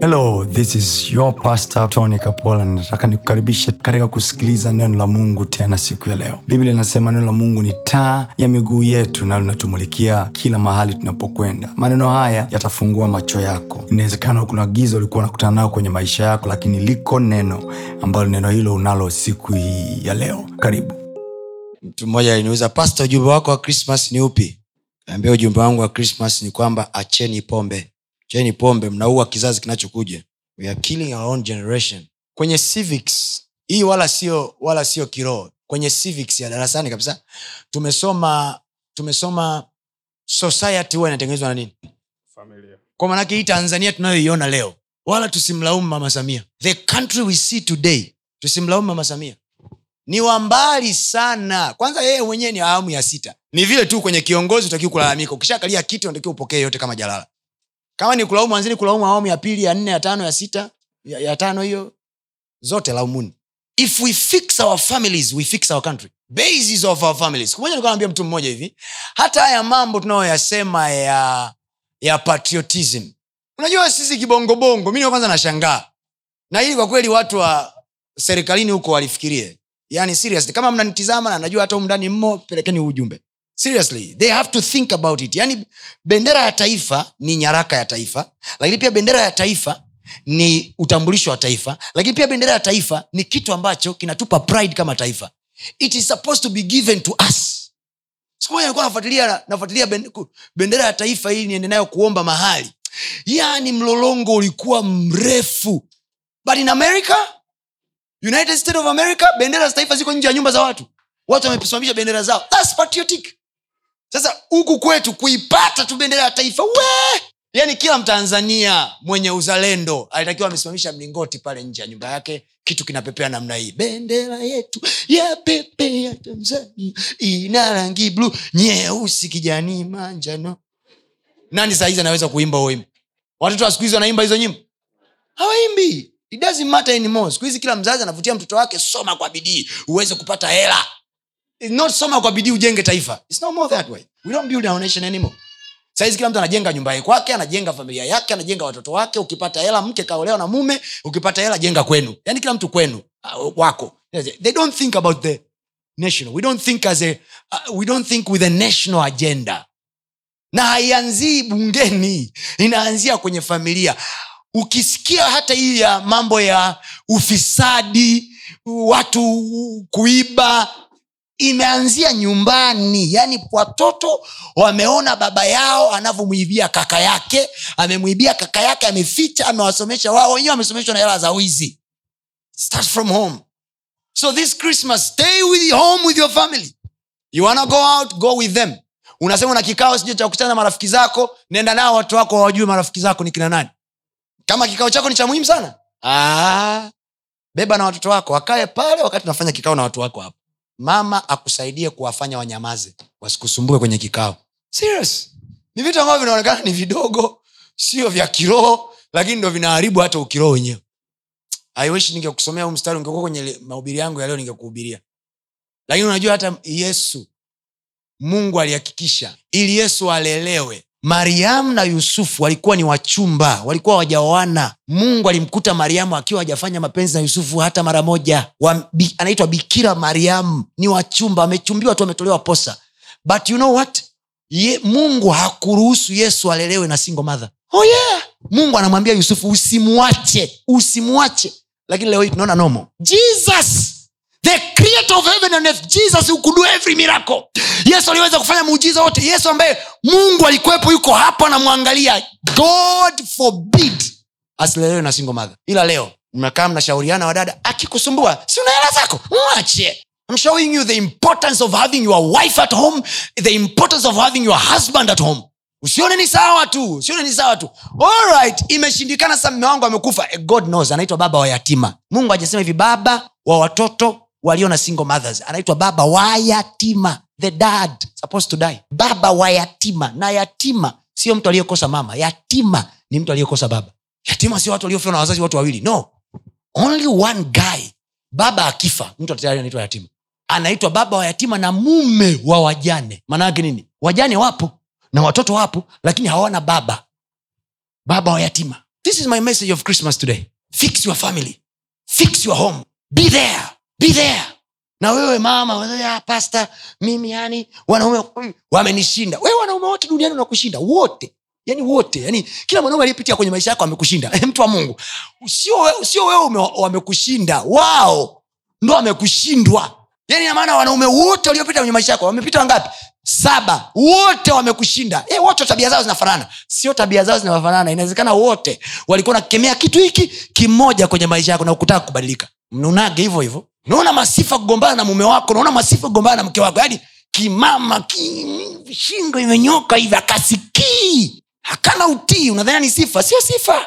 hello this is your pastor tony kapola. Nataka nikukaribishe katika kusikiliza neno la mungu tena siku ya leo. Biblia inasema neno la mungu ni taa ya miguu yetu na linatumulikia kila mahali tunapokwenda. Maneno haya yatafungua macho yako. Inawezekana kuna giza ulikuwa unakutana nao kwenye maisha yako lakini liko neno ambalo neno hilo unalo siku hii ya leo. Karibu. Mtu mmoja aliniuza pasta ujumbe wako wa krismas ni upi? Ambia ujumbe wangu wa krismas ni kwamba acheni pombe acheni pombe mnaua kizazi kinachokuja. We are killing our own generation. Kwenye civics hii wala sio wala sio kiroho. Kwenye civics ya darasani kabisa tumesoma tumesoma society huwa inatengenezwa na nini? Familia. Kwa manake hii tanzania tunayoiona leo wala tusimlaumu mama samia. The country we see today tusimlaumu mama samia. Ni wa mbali sana. Kwanza yeye mwenyewe ni awamu ya sita. Ni vile tu kwenye kiongozi utakiwa kulalamika. Ukishakalia kiti unatakiwa upokee yote kama jalala kama ni kulaumu anzini kulaumu awamu ya pili ya nne ya tano ya sita ya, ya tano hiyo zote laumuni. If we fix our families we fix our country. Basis of our families. Kumoja nikaambia mtu mmoja hivi hata haya mambo tunayoyasema ya ya patriotism. Unajua sisi kibongobongo mi kwanza nashangaa. Na hili kwa kweli watu wa serikalini huko walifikirie. Yani seriously kama mnanitizama na najua hata umndani ndani mmo pelekeni huu ujumbe seriously they have to think about it. Yani bendera ya taifa ni nyaraka ya taifa lakini pia bendera ya taifa ni utambulisho wa taifa lakini pia bendera ya taifa ni kitu ambacho kinatupa pride kama taifa. It is supposed to be given to us. Nafuatilia bendera ya taifa hii niende nayo kuomba mahali. Yani mlolongo ulikuwa mrefu. But in america united states of america bendera za taifa ziko nje ya nyumba za watu. Watu wamesimamisha bendera zao. That's patriotic sasa huku kwetu kuipata tu bendera ya taifa we! Yaani kila mtanzania mwenye uzalendo alitakiwa amesimamisha mlingoti pale nje ya nyumba yake kitu kinapepea namna hii. Bendera yetu ya pepe ya tanzania ina rangi blu nyeusi kijani manjano. Nani sahizi anaweza kuimba uimbo watoto wa siku wanaimba hizo nyimbo? Hawaimbi. It doesn't matter anymore. Siku hizi kila mzazi anavutia mtoto wake soma kwa bidii uweze kupata hela It's soma kwa bidii ujenge taifa. It's no more that way. We don't build our nation anymore. Saizi kila mtu anajenga nyumbani kwake anajenga familia yake anajenga watoto wake. Ukipata hela mke kaolewa na mume. Ukipata hela jenga kwenu. Yani kila mtu kwenu uh, wako. They don't think about the national we don't think as a uh, we don't think with a national agenda. Na haianzii bungeni. Inaanzia kwenye familia. Ukisikia hata hii ya mambo ya ufisadi watu kuiba imeanzia nyumbani. Yaani watoto wameona baba yao anavyomwibia kaka yake amemwibia kaka yake ameficha amewasomesha wao wenyewe wamesomeshwa na hela za wizi. Start from home. So this christmas stay with home with your family. You wanna go out go with them. Unasema una kikao sija cha kukutana na marafiki zako nenda nao watu wako wawajue marafiki zako ni kina nani. Kama kikao chako ni cha muhimu sana. Ah, beba na watoto wako wakae pale wakati unafanya kikao na watu wako hapo mama akusaidie kuwafanya wanyamaze wasikusumbue kwenye kikao. Serious? Ni vitu ambavyo vinaonekana ni vidogo sio vya kiroho lakini ndo vinaharibu hata ukiroho wenyewe. Ningekusomea huu mstari ungekuwa kwenye mahubiri yangu yaleo ningekuhubiria. Lakini unajua hata yesu mungu alihakikisha ili yesu alelewe mariamu na yusufu walikuwa ni wachumba walikuwa wajaoana mungu alimkuta mariamu akiwa hajafanya mapenzi na yusufu hata mara moja. Bi, anaitwa bikira mariamu ni wachumba wamechumbiwa tu wametolewa posa. But you know what? Ye, mungu hakuruhusu yesu alelewe na single mother. Oh yeah! Mungu anamwambia yusufu usimwache usimwache. Lakini leo hii tunaona nomo jesus the creator of heaven and earth jesus who could do every miracle. Yesu aliweza kufanya muujiza wote. Yesu ambaye mungu alikuwepo yuko hapo anamwangalia god forbid. Asilelewe na single mother. Ila leo mnakaa mnashauriana wadada akikusumbua si una zako? Mwache. I'm showing you the importance of having your wife at home the importance of having your husband at home. Usione ni sawa tu usione ni sawa tu. Alright, imeshindikana sasa mme wangu amekufa. Eh, god knows anaitwa baba wa yatima. Mungu ajasema hivi baba wa watoto walio na single mothers. Anaitwa baba wayatima the dad supposed to die. Baba wa yatima na yatima sio mtu aliyekosa mama. Yatima ni mtu aliyekosa baba. Yatima sio watu waliofiwa na wazazi watu wawili. No. Only one guy. Baba akifa mtu tayari anaitwa yatima. Anaitwa baba wa yatima na mume wa wajane. Maana nini? Wajane wapo na watoto wapo lakini hawana baba. Baba wa yatima this is my message of christmas today. Fix your family. Fix your home. Be there be there. Na wewe mama wewe, ah, pasta mimi yani wanaume wamenishinda. Wewe wanaume wote duniani unakushinda wote. Yani wote yani kila mwanaume aliyepitia kwenye maisha yako amekushinda. Mtu wa mungu. Sio wewe wamekushinda. Wao ndo wamekushindwa. Yani namaana wanaume wote waliopita kwenye maisha yako wamepita wangapi saba. Wote wamekushinda. E, wote tabia zao zinafanana. Sio tabia zao zinafanana. Inawezekana wote walikuwa nakemea kitu hiki kimoja kwenye maisha yako na ukutaka kubadilika. Mnunage hivyo hivyo unaona masifa kugombana na mume wako naona masifa kugombana na mke wako. Yaani kimama ki, shingo imenyoka hivi akasikii. Hakana utii unadhania ni sifa? Sio sifa.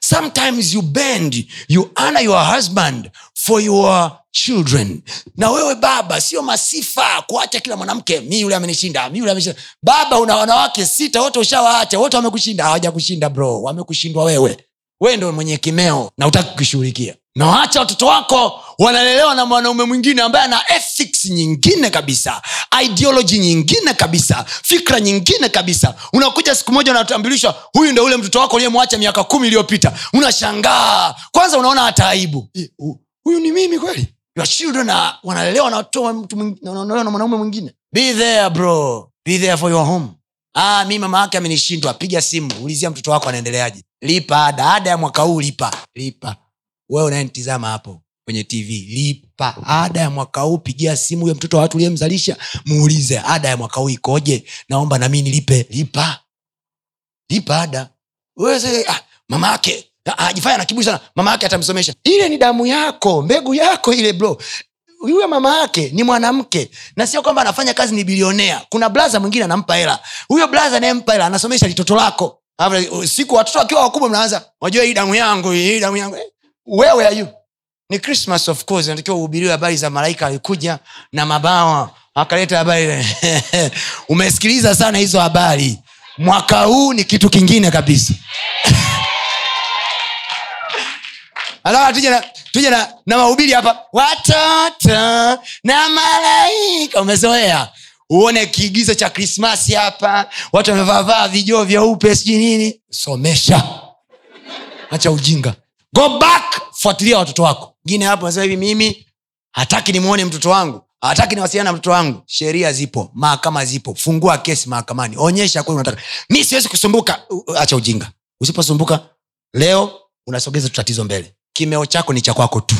Sometimes you bend you honor your husband for your children. Na wewe baba sio masifa kuacha kila mwanamke mi yule amenishinda mi yule amenishinda. Baba una wanawake sita wote ushawaacha wote wamekushinda hawajakushinda bro wamekushindwa wewe wewe ndo mwenye kimeo na utaki kukishughulikia. Na waacha watoto wako wanalelewa na mwanaume mwingine ambaye ana ethics nyingine kabisa ideology nyingine kabisa fikra nyingine kabisa. Unakuja siku moja unatambulishwa huyu ndo ule mtoto wako uliyemwacha miaka kumi iliyopita. Unashangaa. Kwanza unaona hata aibu. Huyu ni mimi kweli? Your children wanalelewa na mwanaume mwingine? Be there bro. Be there for your home ah, mi mama yake amenishindwa. Piga simu ulizia mtoto wako anaendeleaje? Lipa. Ada ada ya mwaka huu lipa. Lipa. Wewe unayenitizama hapo kwenye tv lipa. Ada ya mwaka huu pigia simu huyo mtoto wa watu uliyemzalisha. Muulize ada ya mwaka huu ikoje? Naomba nami nilipe. Lipa. Lipa ada. Wewe ah, mama yake. Ah, ajifanya na kiburi sana. Mama yake atamsomesha. Ile ni damu yako mbegu yako ile bro yule mama yake ni mwanamke na sio kwamba anafanya kazi ni bilionea. Kuna blaza mwingine anampa hela. Huyo blaza anayempa hela anasomesha litoto lako. Siku watoto wakiwa wakubwa mnaanza wajua hii damu yangu hii damu yangu. Eh, wewe ayu ni christmas of course natakiwa uhubiriwe habari za malaika alikuja na mabawa akaleta habari. Umesikiliza sana hizo habari. Mwaka huu ni kitu kingine kabisa. Alafu tuje na tuje na, na mahubiri hapa. Watoto na malaika umezoea? Uone kiigizo cha krismasi hapa. Watu wamevaavaa vijoo vyeupe sijui nini. Somesha. Acha ujinga. Go back fuatilia watoto wako. Ngine hapo nasema hivi mimi hataki nimwone mtoto wangu. Hataki niwasiliana na mtoto wangu. Sheria zipo mahakama zipo. Fungua kesi mahakamani. Onyesha kweli unataka. Mi siwezi kusumbuka. U- u- acha ujinga. Usiposumbuka leo unasogeza tatizo mbele kimeo chako ni cha kwako tu.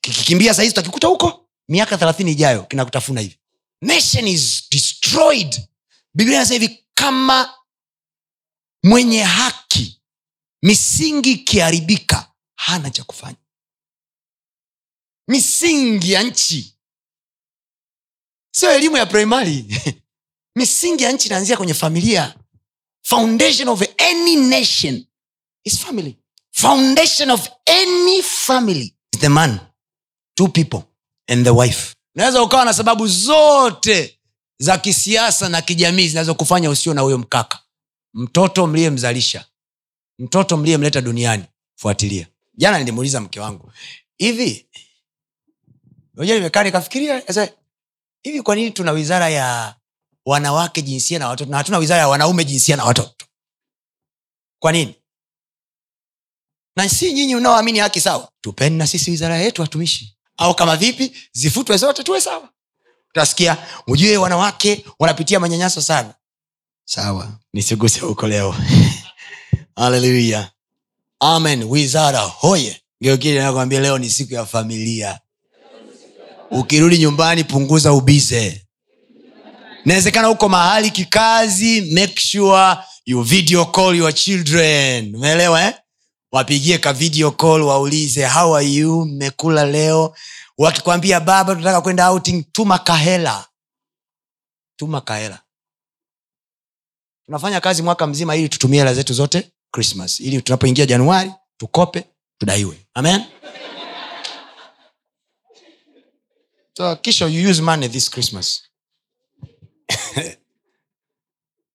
Kikikimbia sahizi utakikuta huko. Miaka thelathini ijayo kinakutafuna hivi. Nation is destroyed. Biblia inasema hivi kama mwenye haki misingi ikiharibika hana cha kufanya. Misingi ya nchi. Sio elimu ya primary. Misingi ya nchi inaanzia kwenye familia. Foundation of any nation is family foundation of any family is the man two people and the wife. Unaweza ukawa na sababu zote za kisiasa na kijamii zinazokufanya usio na huyo mkaka. Mtoto mliyemzalisha mtoto mliyemleta duniani fuatilia. Jana nilimuuliza mke wangu hivi moja nikafikiria hivi kwa nini tuna wizara ya wanawake jinsia na watoto na hatuna wizara ya wanaume jinsia na watoto? Kwa nini na si nyinyi unaoamini haki sawa? Tupeni na sisi wizara yetu watumishi. Au kama vipi zifutwe zote tuwe sawa. Utasikia ujue wanawake wanapitia manyanyaso sana. Sawa nisiguse huko leo. Haleluya amen. Wizara hoye. Geukili nakwambia leo ni siku ya familia. Ukirudi nyumbani punguza ubize. Inawezekana huko mahali kikazi make sure you video call your children. Umeelewa eh? Wapigie ka video call waulize how are you? Mmekula leo? Wakikwambia baba tunataka kwenda outing. Tuma kahela. Tuma kahela. Tunafanya kazi mwaka mzima ili tutumie hela zetu zote christmas. Ili tunapoingia januari tukope tudaiwe. Amen? So kisha you use money this christmas.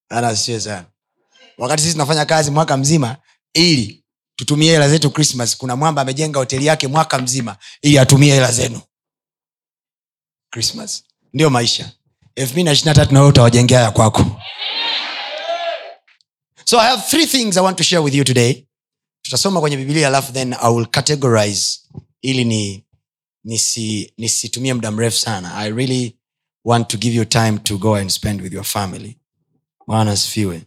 Anasiwe sana wakati sisi tunafanya kazi mwaka mzima ili tutumie hela zetu christmas. Kuna mwamba amejenga hoteli yake mwaka mzima ili atumie hela zenu. Christmas. Ndio maisha. Elfu mbili na ishiri tatu nawe utawajengea ya kwako. So i have three things i want to share with you today. Tutasoma kwenye biblia alafu then i will categorize ili ni nisi- nisitumie muda mrefu sana. I really want to give you time to go and spend with your family. Bwana asifiwe.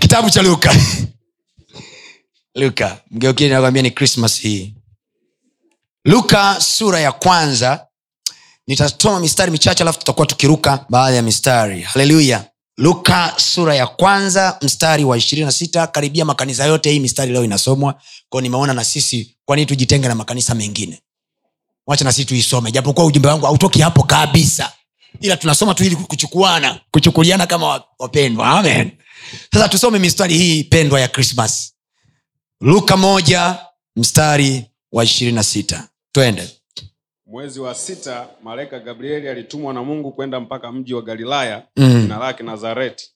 Kitabu cha luka luka mgeukini nakwambia ni krismas hii. Luka sura ya kwanza. Nitasoma mistari michache alafu tutakuwa tukiruka baadhi ya mistari. Haleluya luka sura ya kwanza mstari wa ishirini na sita. Karibia makanisa yote hii mistari leo inasomwa. Kwao nimeona na sisi kwanini tujitenge na makanisa mengine? Wacha na sisi tuisome. Japokuwa ujumbe wangu hautoki hapo kabisa. Ila tunasoma tu ili kuchukuana kuchukuliana kama wapendwa. Amen. Sasa tusome mistari hii pendwa ya krismas luka moja mstari wa ishirini na sita. Twende. Mwezi wa sita malaika gabrieli alitumwa na mungu kwenda mpaka mji wa galilaya Mm. jina lake nazareti.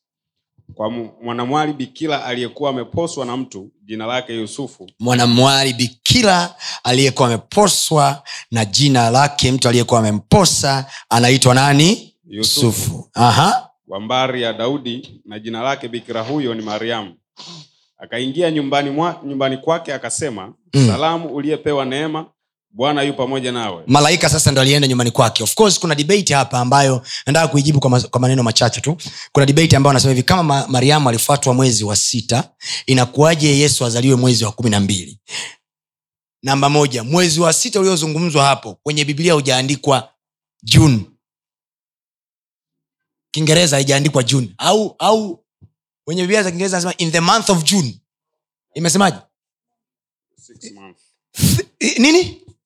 Kwa mwanamwali bikira aliyekuwa ameposwa na mtu jina lake yusufu. Mwanamwali bikira aliyekuwa ameposwa na jina lake mtu aliyekuwa amemposa anaitwa nani? Yusufu. yusufu. Aha. wa mbari ya daudi na jina lake bikira huyo ni mariamu akaingia nyumbani, mwa, nyumbani kwake akasema Mm. salamu uliyepewa neema bwana yu pamoja nawe. Malaika sasa ndo alienda nyumbani kwake. Of course kuna debate hapa ambayo nataka kuijibu kwa, ma- kwa maneno machache tu. Kuna debate ambayo anasema hivi kama ma, mariamu alifuatwa mwezi wa sita inakuwaje yesu azaliwe mwezi wa kumi na mbili? Namba moja mwezi wa sita uliozungumzwa hapo kwenye biblia hujaandikwa june. Kiingereza haijaandikwa june. Au au kwenye biblia za kiingereza nasema in the month of june. Imesemaje? Nini?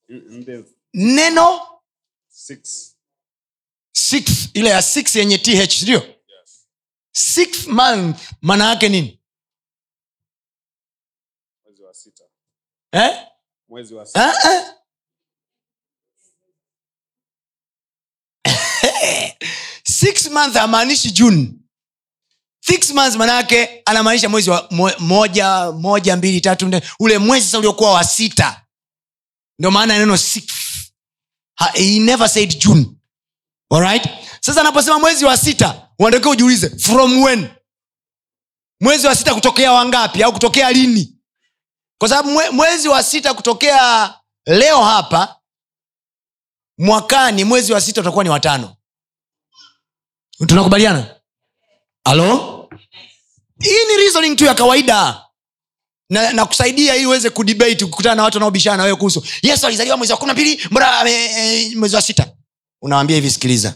In- in neno six. sixth, ile ya six yenye th sindio sixth month maana yake nini? Mwezi wa sita. Eh? mwezi wa sita. Ah, ah. six month hamaanishi june six months manayake anamaanisha mwezi wa mo, moja moja mbili tatu nne. Ule mwezi sasa uliokuwa wa sita. Ndio maana neno never said june. Alright sasa anaposema mwezi wa sita unatakiwa ujiulize from when? Mwezi wa sita kutokea wangapi au kutokea lini? Kwa sababu mwe, mwezi wa sita kutokea leo hapa mwakani mwezi wa sita utakuwa ni watano. Tunakubaliana? Halo hii ni reasoning tu ya kawaida. Na, na ili uweze kudebate kukutana na watu wanaobishana na kuhusu. Yesu alizaliwa mwezi wa kumi na mbili mbona e, mwezi wa sita. Unawambia hivi sikiliza.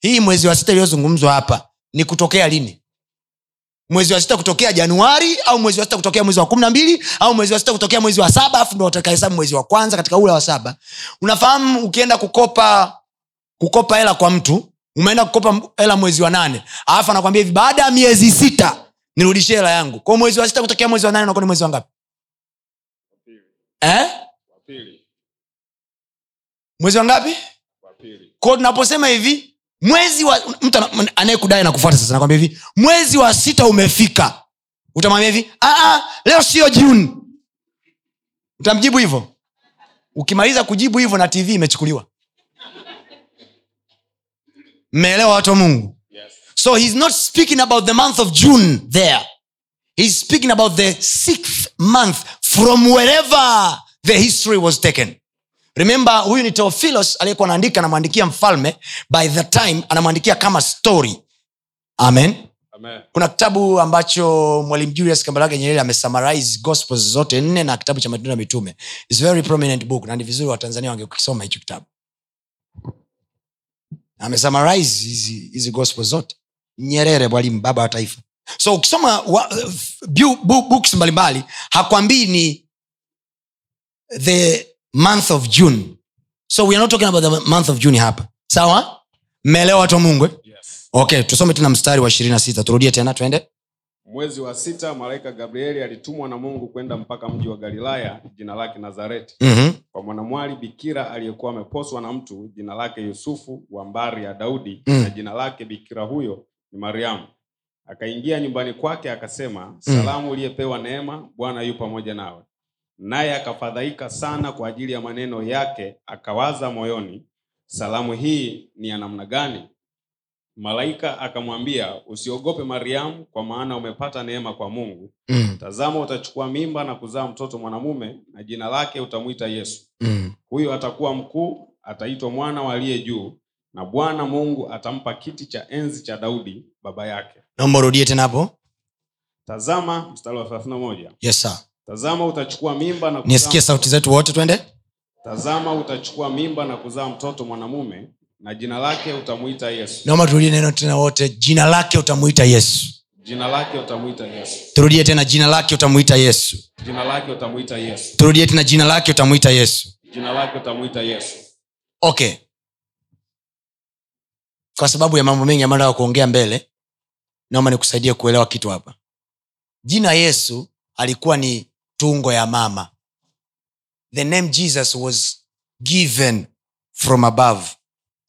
Hii mwezi wa sita iliyozungumzwa hapa ni kutokea lini? Mwezi wa sita kutokea januari au mwezi wa sita kutokea mwezi wa kumi na mbili au mwezi wa sita kutokea mwezi wa saba afu ndo utakahesabu mwezi wa kwanza katika ule wa saba? Unafahamu ukienda kukopa kukopa hela kwa mtu umeenda kukopa hela mwezi wa nane. Alafu anakwambia hivi baada ya miezi sita nirudishie hela yangu. Kwao mwezi wa sita kutokea mwezi wa nane unakuwa ni mwezi wa ngapi? Eh? mwezi wa ngapi? Kwao tunaposema hivi mwezi wa mtu ana- anayekudai nakufuata sasa nakwambia hivi mwezi wa sita umefika. Utamwambia hivi "Ah, ah, leo sio juni utamjibu hivyo. Ukimaliza kujibu hivyo na tv imechukuliwa mmeelewa watu wa mungu? Yes. so he's not speaking about the month of june there. He's speaking about the sixth month from wherever the history was taken. Remember huyu ni teophilos aliyekuwa anaandika anamwandikia mfalme by the time anamwandikia kama story. Amen. Amen. kuna kitabu ambacho mwalimu julius kambarage nyerere amesummarize gospels zote nne na kitabu cha matendo ya mitume. It's very prominent book na ni vizuri watanzania wangekisoma hicho kitabu amesummarize hizi hizi gospel zote. Nyerere mwalimu baba wa taifa. So ukisoma wa, bu, bu, books mbalimbali hakwambii ni the month of june. So we are not talking about the month of june hapa. Sawa? Mmeelewa watu wa mungu? Eh? Yes. okay tusome tena mstari wa ishirini na sita. Turudie tena twende mwezi wa sita malaika gabrieli alitumwa na mungu kwenda mpaka mji wa galilaya jina lake nazareti mm-hmm. kwa mwanamwali bikira aliyekuwa ameposwa na mtu jina lake yusufu wa mbari ya daudi Mm. na jina lake bikira huyo ni mariamu akaingia nyumbani kwake akasema salamu uliyepewa neema bwana yu pamoja nawe naye akafadhaika sana kwa ajili ya maneno yake akawaza moyoni salamu hii ni ya namna gani malaika akamwambia usiogope mariamu kwa maana umepata neema kwa mungu. Mm. tazama utachukua mimba na kuzaa mtoto mwanamume na jina lake utamwita yesu. Mm. huyo atakuwa mkuu ataitwa mwana wa aliye juu na bwana mungu atampa kiti cha enzi cha daudi baba yake. Naomba urudie tena hapo. Tazama mstari wa 31 yes sir. Tazama utachukua mimba na nisikie sauti zetu wote twende. tazama utachukua mimba na kuzaa mtoto mwanamume na jina lake utamuita yesu. Naomba turudie neno tena wote. Jina lake utamuita yesu. Jina lake utamwita yesu. Turudie tena jina lake utamuita yesu. Jina lake utamwita yesu. Turudie tena jina lake utamuita yesu. Jina lake utamwita yesu. Okay. Kwa sababu ya mambo mengi ambayo nataka kuongea mbele naomba nikusaidie kuelewa kitu hapa. Jina yesu alikuwa ni tungo ya mama. The name jesus was given from above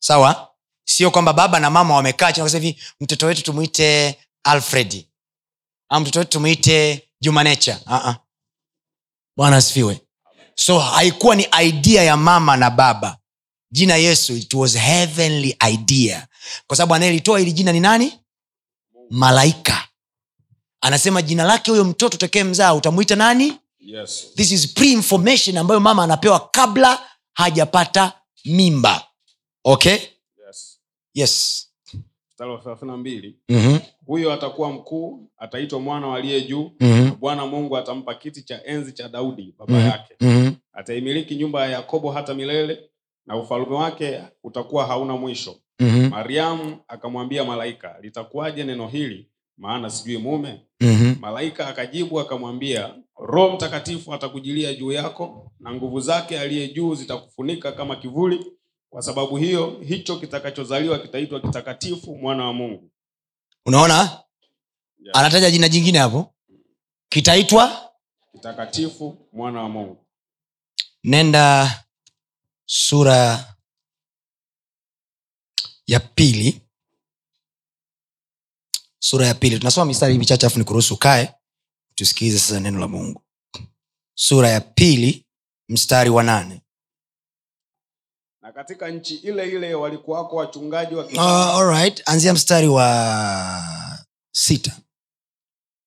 sawa? Sio kwamba baba na mama wamekaa chini hivi mtoto wetu tumwite alfred. Au mtoto wetu tumwite jumanecha uh-uh. bwana asifiwe. So haikuwa ni idea ya mama na baba. Jina yesu it was heavenly idea. Kwa sababu anayelitoa hili jina ni nani? Malaika. Anasema jina lake huyo mtoto tekee mzaa utamwita nani? Yes. This is pre-information ambayo mama anapewa kabla hajapata mimba okay yes yes mstari wa 32 mm-hmm. huyo atakuwa mkuu ataitwa mwana waliye aliye juu Mm-hmm. bwana mungu atampa kiti cha enzi cha daudi baba Mhm. yake Mm-hmm. ataimiliki nyumba ya yakobo hata milele na ufalme wake utakuwa hauna mwisho Mm-hmm. mariamu akamwambia malaika litakuwaje neno hili maana sijui mume Mm-hmm. malaika akajibu akamwambia roho mtakatifu atakujilia juu yako na nguvu zake aliye juu zitakufunika kama kivuli kwa sababu hiyo hicho kitakachozaliwa kitaitwa kitakatifu mwana wa mungu. Unaona? Yeah. anataja jina jingine hapo. Kitaitwa? Kitakatifu mwana wa mungu. Nenda sura ya pili. Sura ya pili. Tunasoma mistari michache afu ni kuruhusu kae tusikilize sasa neno la mungu. Sura ya pili mstari wa nane. na katika nchi ile ile walikuwako wachungaji wa uh, all right. anzia mstari wa sita.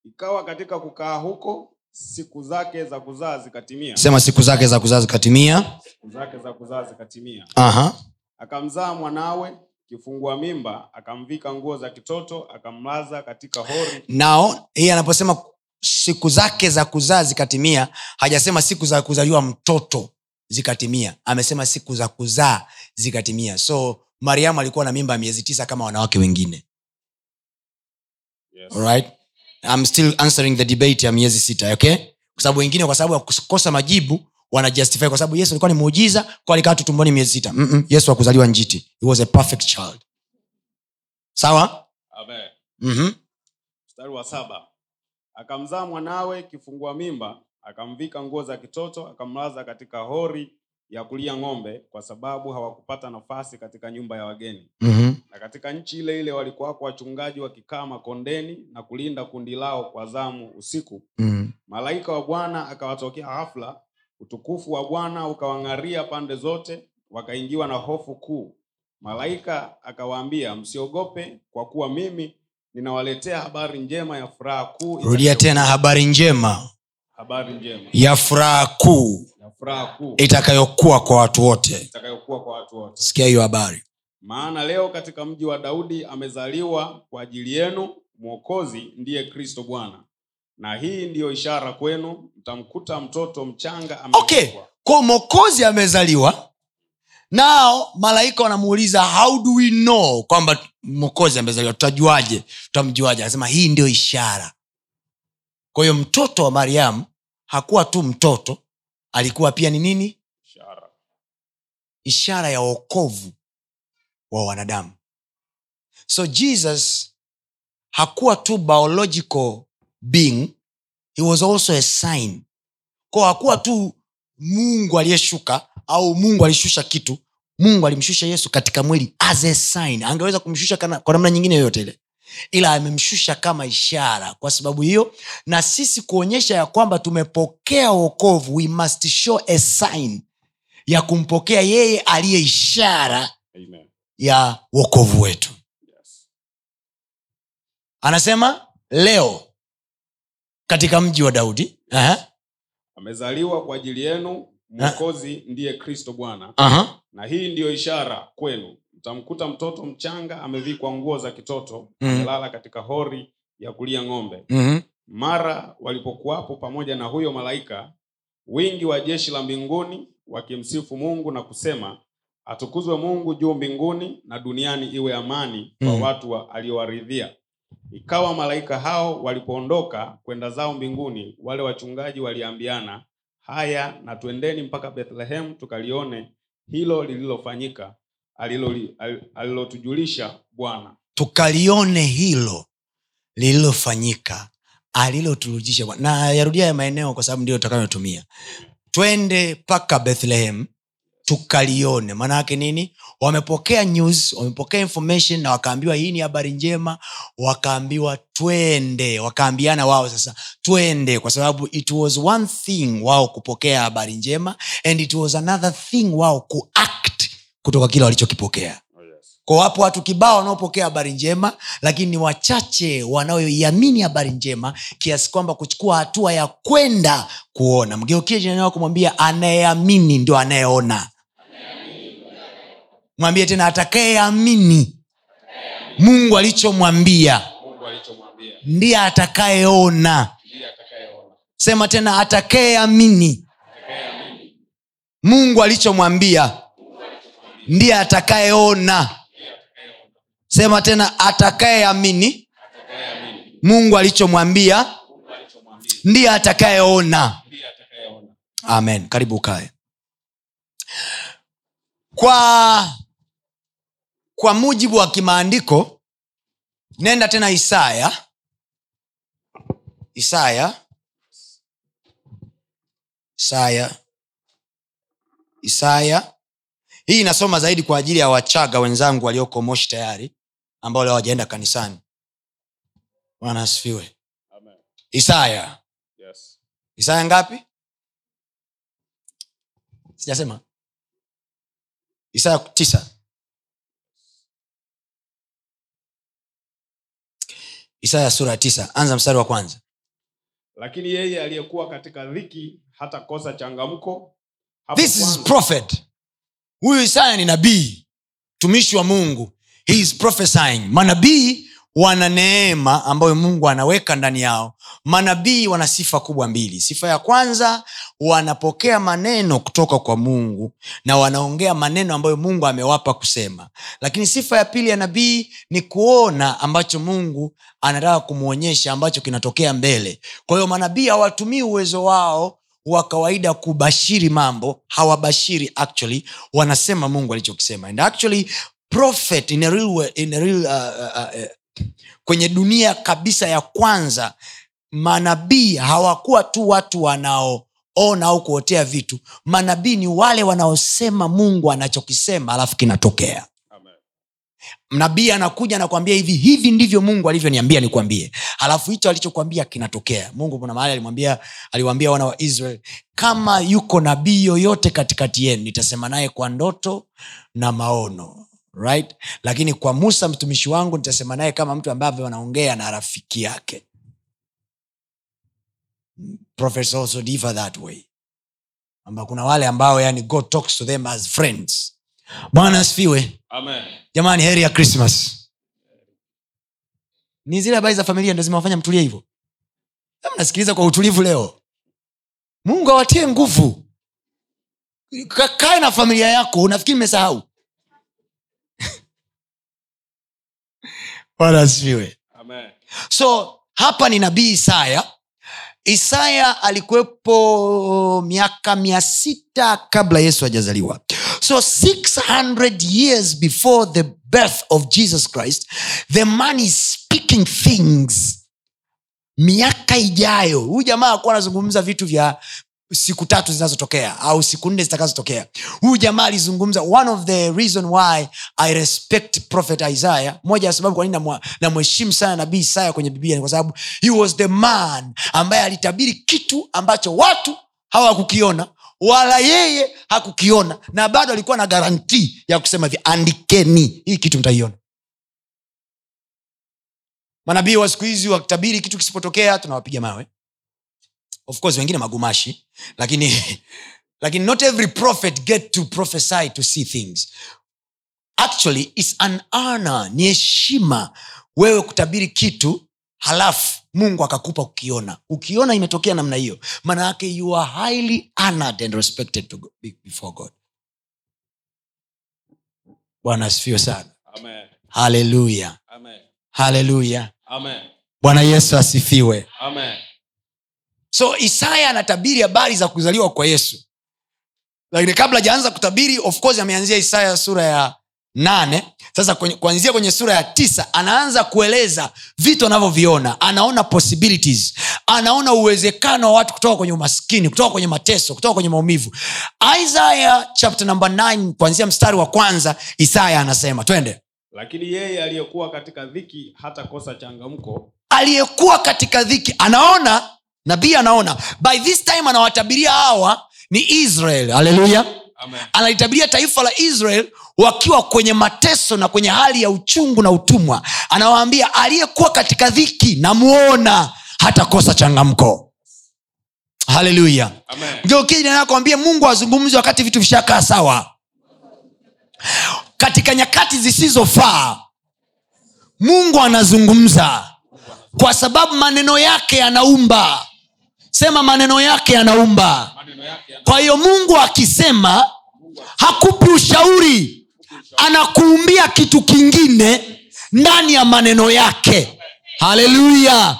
Ikawa katika kukaa huko siku zake za kuzaa zikatimia. Sema siku zake za kuzaa zikatimia. Siku zake za kuzaa zikatimia. Aha. akamzaa mwanawe kifungua mimba akamvika nguo za kitoto akamlaza katika hori. Nao hii anaposema siku zake za kuzaa zikatimia hajasema siku za kuzaliwa mtoto zikatimia amesema siku za kuzaa zikatimia so mariamu alikuwa na mimba ya miezi tisa kama wanawake wengine yes. Alright? I'm still answering the debate ya miezi sita okay kwa sababu wengine kwa sababu ya kukosa majibu wanajustify kwa sababu yesu alikuwa ni muujiza kwa alikaa tutumboni miezi sita Mm-mm. yesu akuzaliwa njiti he was a perfect child sawa Amen. mm-hmm. mstari wa saba akamzaa mwanawe kifungua mimba akamvika nguo za kitoto akamlaza katika hori ya kulia ng'ombe kwa sababu hawakupata nafasi katika nyumba ya wageni Mm-hmm. na katika nchi ile ile walikuwako wachungaji wakikaa makondeni na kulinda kundi lao kwa zamu usiku Mm-hmm. malaika wa bwana akawatokea hafla utukufu wa bwana ukawang'aria pande zote wakaingiwa na hofu kuu malaika akawaambia msiogope kwa kuwa mimi ninawaletea habari njema ya furaha kuu rudia tena habari njema habari njema. Ya furaha kuu ya furaha kuu. itakayokuwa kwa watu wote. Itakayokuwa kwa watu wote. Sikia hiyo habari. Maana leo katika mji wa daudi amezaliwa kwa ajili yenu mwokozi ndiye kristo bwana. Na hii ndiyo ishara kwenu mtamkuta mtoto mchanga okay kwa mwokozi amezaliwa nao malaika wanamuuliza how do we know kwamba mwokozi amezaliwa? Tutajuaje? Tutamjuaje? Anasema hii ndio ishara kwa hiyo mtoto wa mariamu hakuwa tu mtoto alikuwa pia ni nini? Ishara. Ishara ya wokovu wa wanadamu. So jesus hakuwa tu biological being he was also a sign. Ko hakuwa tu mungu aliyeshuka au mungu alishusha kitu mungu alimshusha yesu katika mwili as a sign. Angeweza kumshusha kana- kwa namna nyingine yoyote ile ila amemshusha kama ishara kwa sababu hiyo. Na sisi kuonyesha ya kwamba tumepokea wokovu we must show a sign ya kumpokea yeye aliye ishara Amen. ya wokovu wetu. Yes. anasema leo katika mji wa daudi Aha, amezaliwa kwa ajili yenu mwokozi ndiye kristo bwana aha, na hii ndiyo ishara kwenu mtamkuta mtoto mchanga amevikwa nguo za kitoto Mm. amelala katika hori ya kulia ng'ombe mhm, mara walipokuwapo pamoja na huyo malaika wingi wa jeshi la mbinguni wakimsifu mungu na kusema atukuzwe mungu juu mbinguni na duniani iwe amani kwa Mm. watu wa, aliowaridhia ikawa malaika hao walipoondoka kwenda zao mbinguni wale wachungaji waliambiana haya na twendeni mpaka Bethlehemu tukalione hilo lililofanyika alilotujulisha bwana. Tukalione hilo lililofanyika aliloturujisha na yarudia ya maeneo kwa sababu ndio tutakayotumia twende mpaka bethlehem tukalione. Maana yake nini? Wamepokea news wamepokea information na wakaambiwa hii ni habari njema. Wakaambiwa twende wakaambiana wao sasa twende. Kwa sababu it was one thing wao kupokea habari njema and it was another thing wao kuact kutoka kile walichokipokea. Oh, kwa wapo watu kibao wanaopokea habari njema lakini ni wachache wanaoiamini habari njema kiasi kwamba kuchukua hatua ya kwenda kuona. Mgeukie jirani wako kumwambia anayeamini ndio anayeona. Mwambie tena atakayeamini mungu alichomwambia. Ndiye atakayeona. Sema tena atakayeamini mungu alichomwambia ndiye atakayeona. Sema tena atakayeamini mungu alichomwambia ndiye atakayeona. Amen. Karibu ukae. Kwa kwa mujibu wa kimaandiko nenda tena isaya. Isaya. Isaya. Isaya hii inasoma zaidi kwa ajili ya wachaga wenzangu walioko moshi tayari ambao leo hawajaenda kanisani. Bwana asifiwe. Amen. Isaya. Yes. Isaya ngapi? Sijasema. Isaya tisa. Isaya sura ya tisa. Anza mstari wa kwanza. Lakini yeye aliyekuwa katika dhiki hata kosa changamko this is prophet huyu isaya ni nabii mtumishi wa mungu. He is prophesying. Manabii wana neema ambayo mungu anaweka ndani yao. Manabii wana sifa kubwa mbili. Sifa ya kwanza wanapokea maneno kutoka kwa mungu na wanaongea maneno ambayo mungu amewapa kusema. Lakini sifa ya pili ya nabii ni kuona ambacho mungu anataka kumwonyesha ambacho kinatokea mbele. Kwa hiyo manabii hawatumii uwezo wao wa kawaida kubashiri mambo hawabashiri actually wanasema mungu alichokisema and actually prophet in a real, in a real, uh, uh, uh, kwenye dunia kabisa ya kwanza manabii hawakuwa tu watu wanaoona au kuotea vitu manabii ni wale wanaosema mungu anachokisema alafu kinatokea. Nabii anakuja anakwambia hivi hivi ndivyo mungu alivyoniambia nikwambie. Halafu hicho alichokwambia kinatokea. Mungu kuna mahali alimwambia aliwaambia wana wa israel kama yuko nabii yoyote katikati yenu nitasema naye kwa ndoto na maono. Right? Lakini kwa musa mtumishi wangu nitasema naye kama mtu ambavyo anaongea na rafiki yake. Prophets also differ that way. Kwamba kuna wale ambao yani god talks to them as friends bwana asifiwe. Jamani heri ya krismas ni zile habari za familia ndo zimewafanya mtulie hivyo. Mnasikiliza kwa utulivu leo mungu awatie nguvu. Kae na familia yako nafikiri mmesahau bwana asifiwe. So hapa ni nabii isaya isaya alikuwepo miaka mia sita kabla yesu hajazaliwa. So 600 years before the birth of jesus christ the man is speaking things. Miaka ijayo huyu jamaa akuwa anazungumza vitu vya siku tatu zinazotokea au siku nne zitakazotokea. Huyu jamaa alizungumza one of the reason why i respect prophet isaiah. Moja ya sababu kwanini namheshimu sana nabii isaya kwenye biblia ni kwa sababu he was the man ambaye alitabiri kitu ambacho watu hawakukiona wala yeye hakukiona na bado alikuwa na garantii ya kusema hivi andikeni hii kitu mtaiona. Manabii wa siku hizi wakitabiri kitu kisipotokea tunawapiga mawe of course wengine magumashi lakini lakini not every prophet get to prophesy to see things. Actually its an ana ni heshima wewe kutabiri kitu halafu mungu akakupa ukiona. Ukiona imetokea namna hiyo maana yake you are highly honored and respected to go, before god. Bwana asifiwe sana. Haleluya haleluya bwana yesu asifiwe. Amen. So isaya anatabiri habari za kuzaliwa kwa yesu. Lakini kabla hajaanza kutabiri of course ameanzia isaya sura ya nane. Sasa kwenye- kuanzia kwenye sura ya tisa anaanza kueleza vitu anavyoviona. Anaona possibilities. Anaona uwezekano wa watu kutoka kwenye umaskini kutoka kwenye mateso kutoka kwenye maumivu. Isaya chapter number 9 kuanzia mstari wa kwanza isaya anasema twende. Lakini yeye aliyekuwa katika dhiki hatakosa changamko. Aliyekuwa katika dhiki anaona nabii anaona by this time anawatabiria hawa ni israel. Haleluya analitabiria taifa la israel wakiwa kwenye mateso na kwenye hali ya uchungu na utumwa. Anawaambia aliyekuwa katika dhiki namuona hatakosa changamko. Haleluya Amen. mungu azungumzi wakati vitu vishakaa sawa. Katika nyakati zisizofaa mungu anazungumza kwa sababu maneno yake yanaumba sema maneno yake yanaumba. Kwa hiyo mungu akisema hakupi ushauri anakuumbia kitu kingine ndani ya maneno yake. Haleluya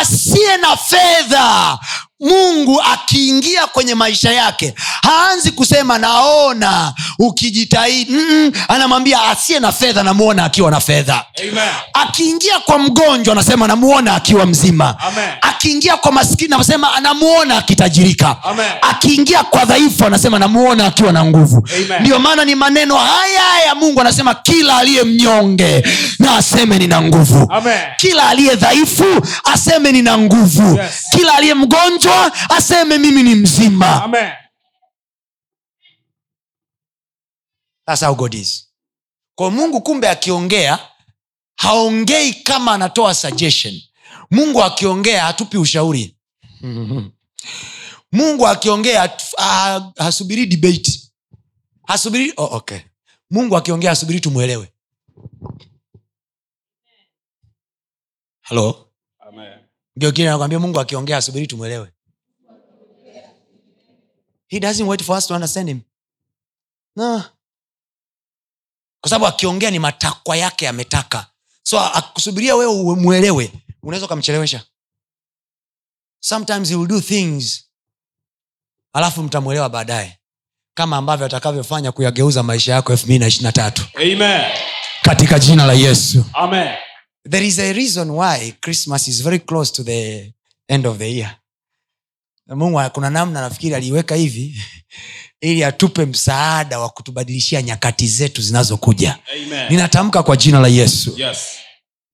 asiye na fedha mungu akiingia kwenye maisha yake haanzi kusema naona ukijitahidi Mm-mm. anamwambia asiye na fedha namuona akiwa na fedha akiingia kwa mgonjwa anasema namuona akiwa mzima Amen. akiingia kwa maskini anasema anamuona akitajirika Amen. akiingia kwa dhaifu anasema namuona akiwa na nguvu ndio ndiyo maana ni maneno haya ya mungu anasema kila aliye mnyonge na aseme nina nguvu Amen. kila aliye dhaifu aseme nina nguvu Yes. kila aliye mgonjwa aseme mimi ni mzima. Amen. That's how God is. kwa mungu kumbe akiongea haongei kama anatoa suggestion. Mungu akiongea hatupi ushauri. Mungu akiongea ha- hasubiri debate. Hasubiri oh, okay. Mungu akiongea hasubiri tumwelewe halo nakwambia mungu akiongea asubiri tumwelewe he doesn't wait for us to understand him. No. kwa sababu akiongea ni matakwa yake yametaka so akusubiria wewe umwelewe unaweza ukamchelewesha. Sometimes he will do things alafu mtamwelewa baadaye. Kama ambavyo atakavyofanya kuyageuza maisha yako elfu mbili na ishirina tatu. Katika jina la yesu. Amen. there is a reason why christmas is very close to the end of the year mungu kuna namna nafikiri aliiweka hivi ili atupe msaada wa kutubadilishia nyakati zetu zinazokuja ninatamka kwa jina la yesu Yes.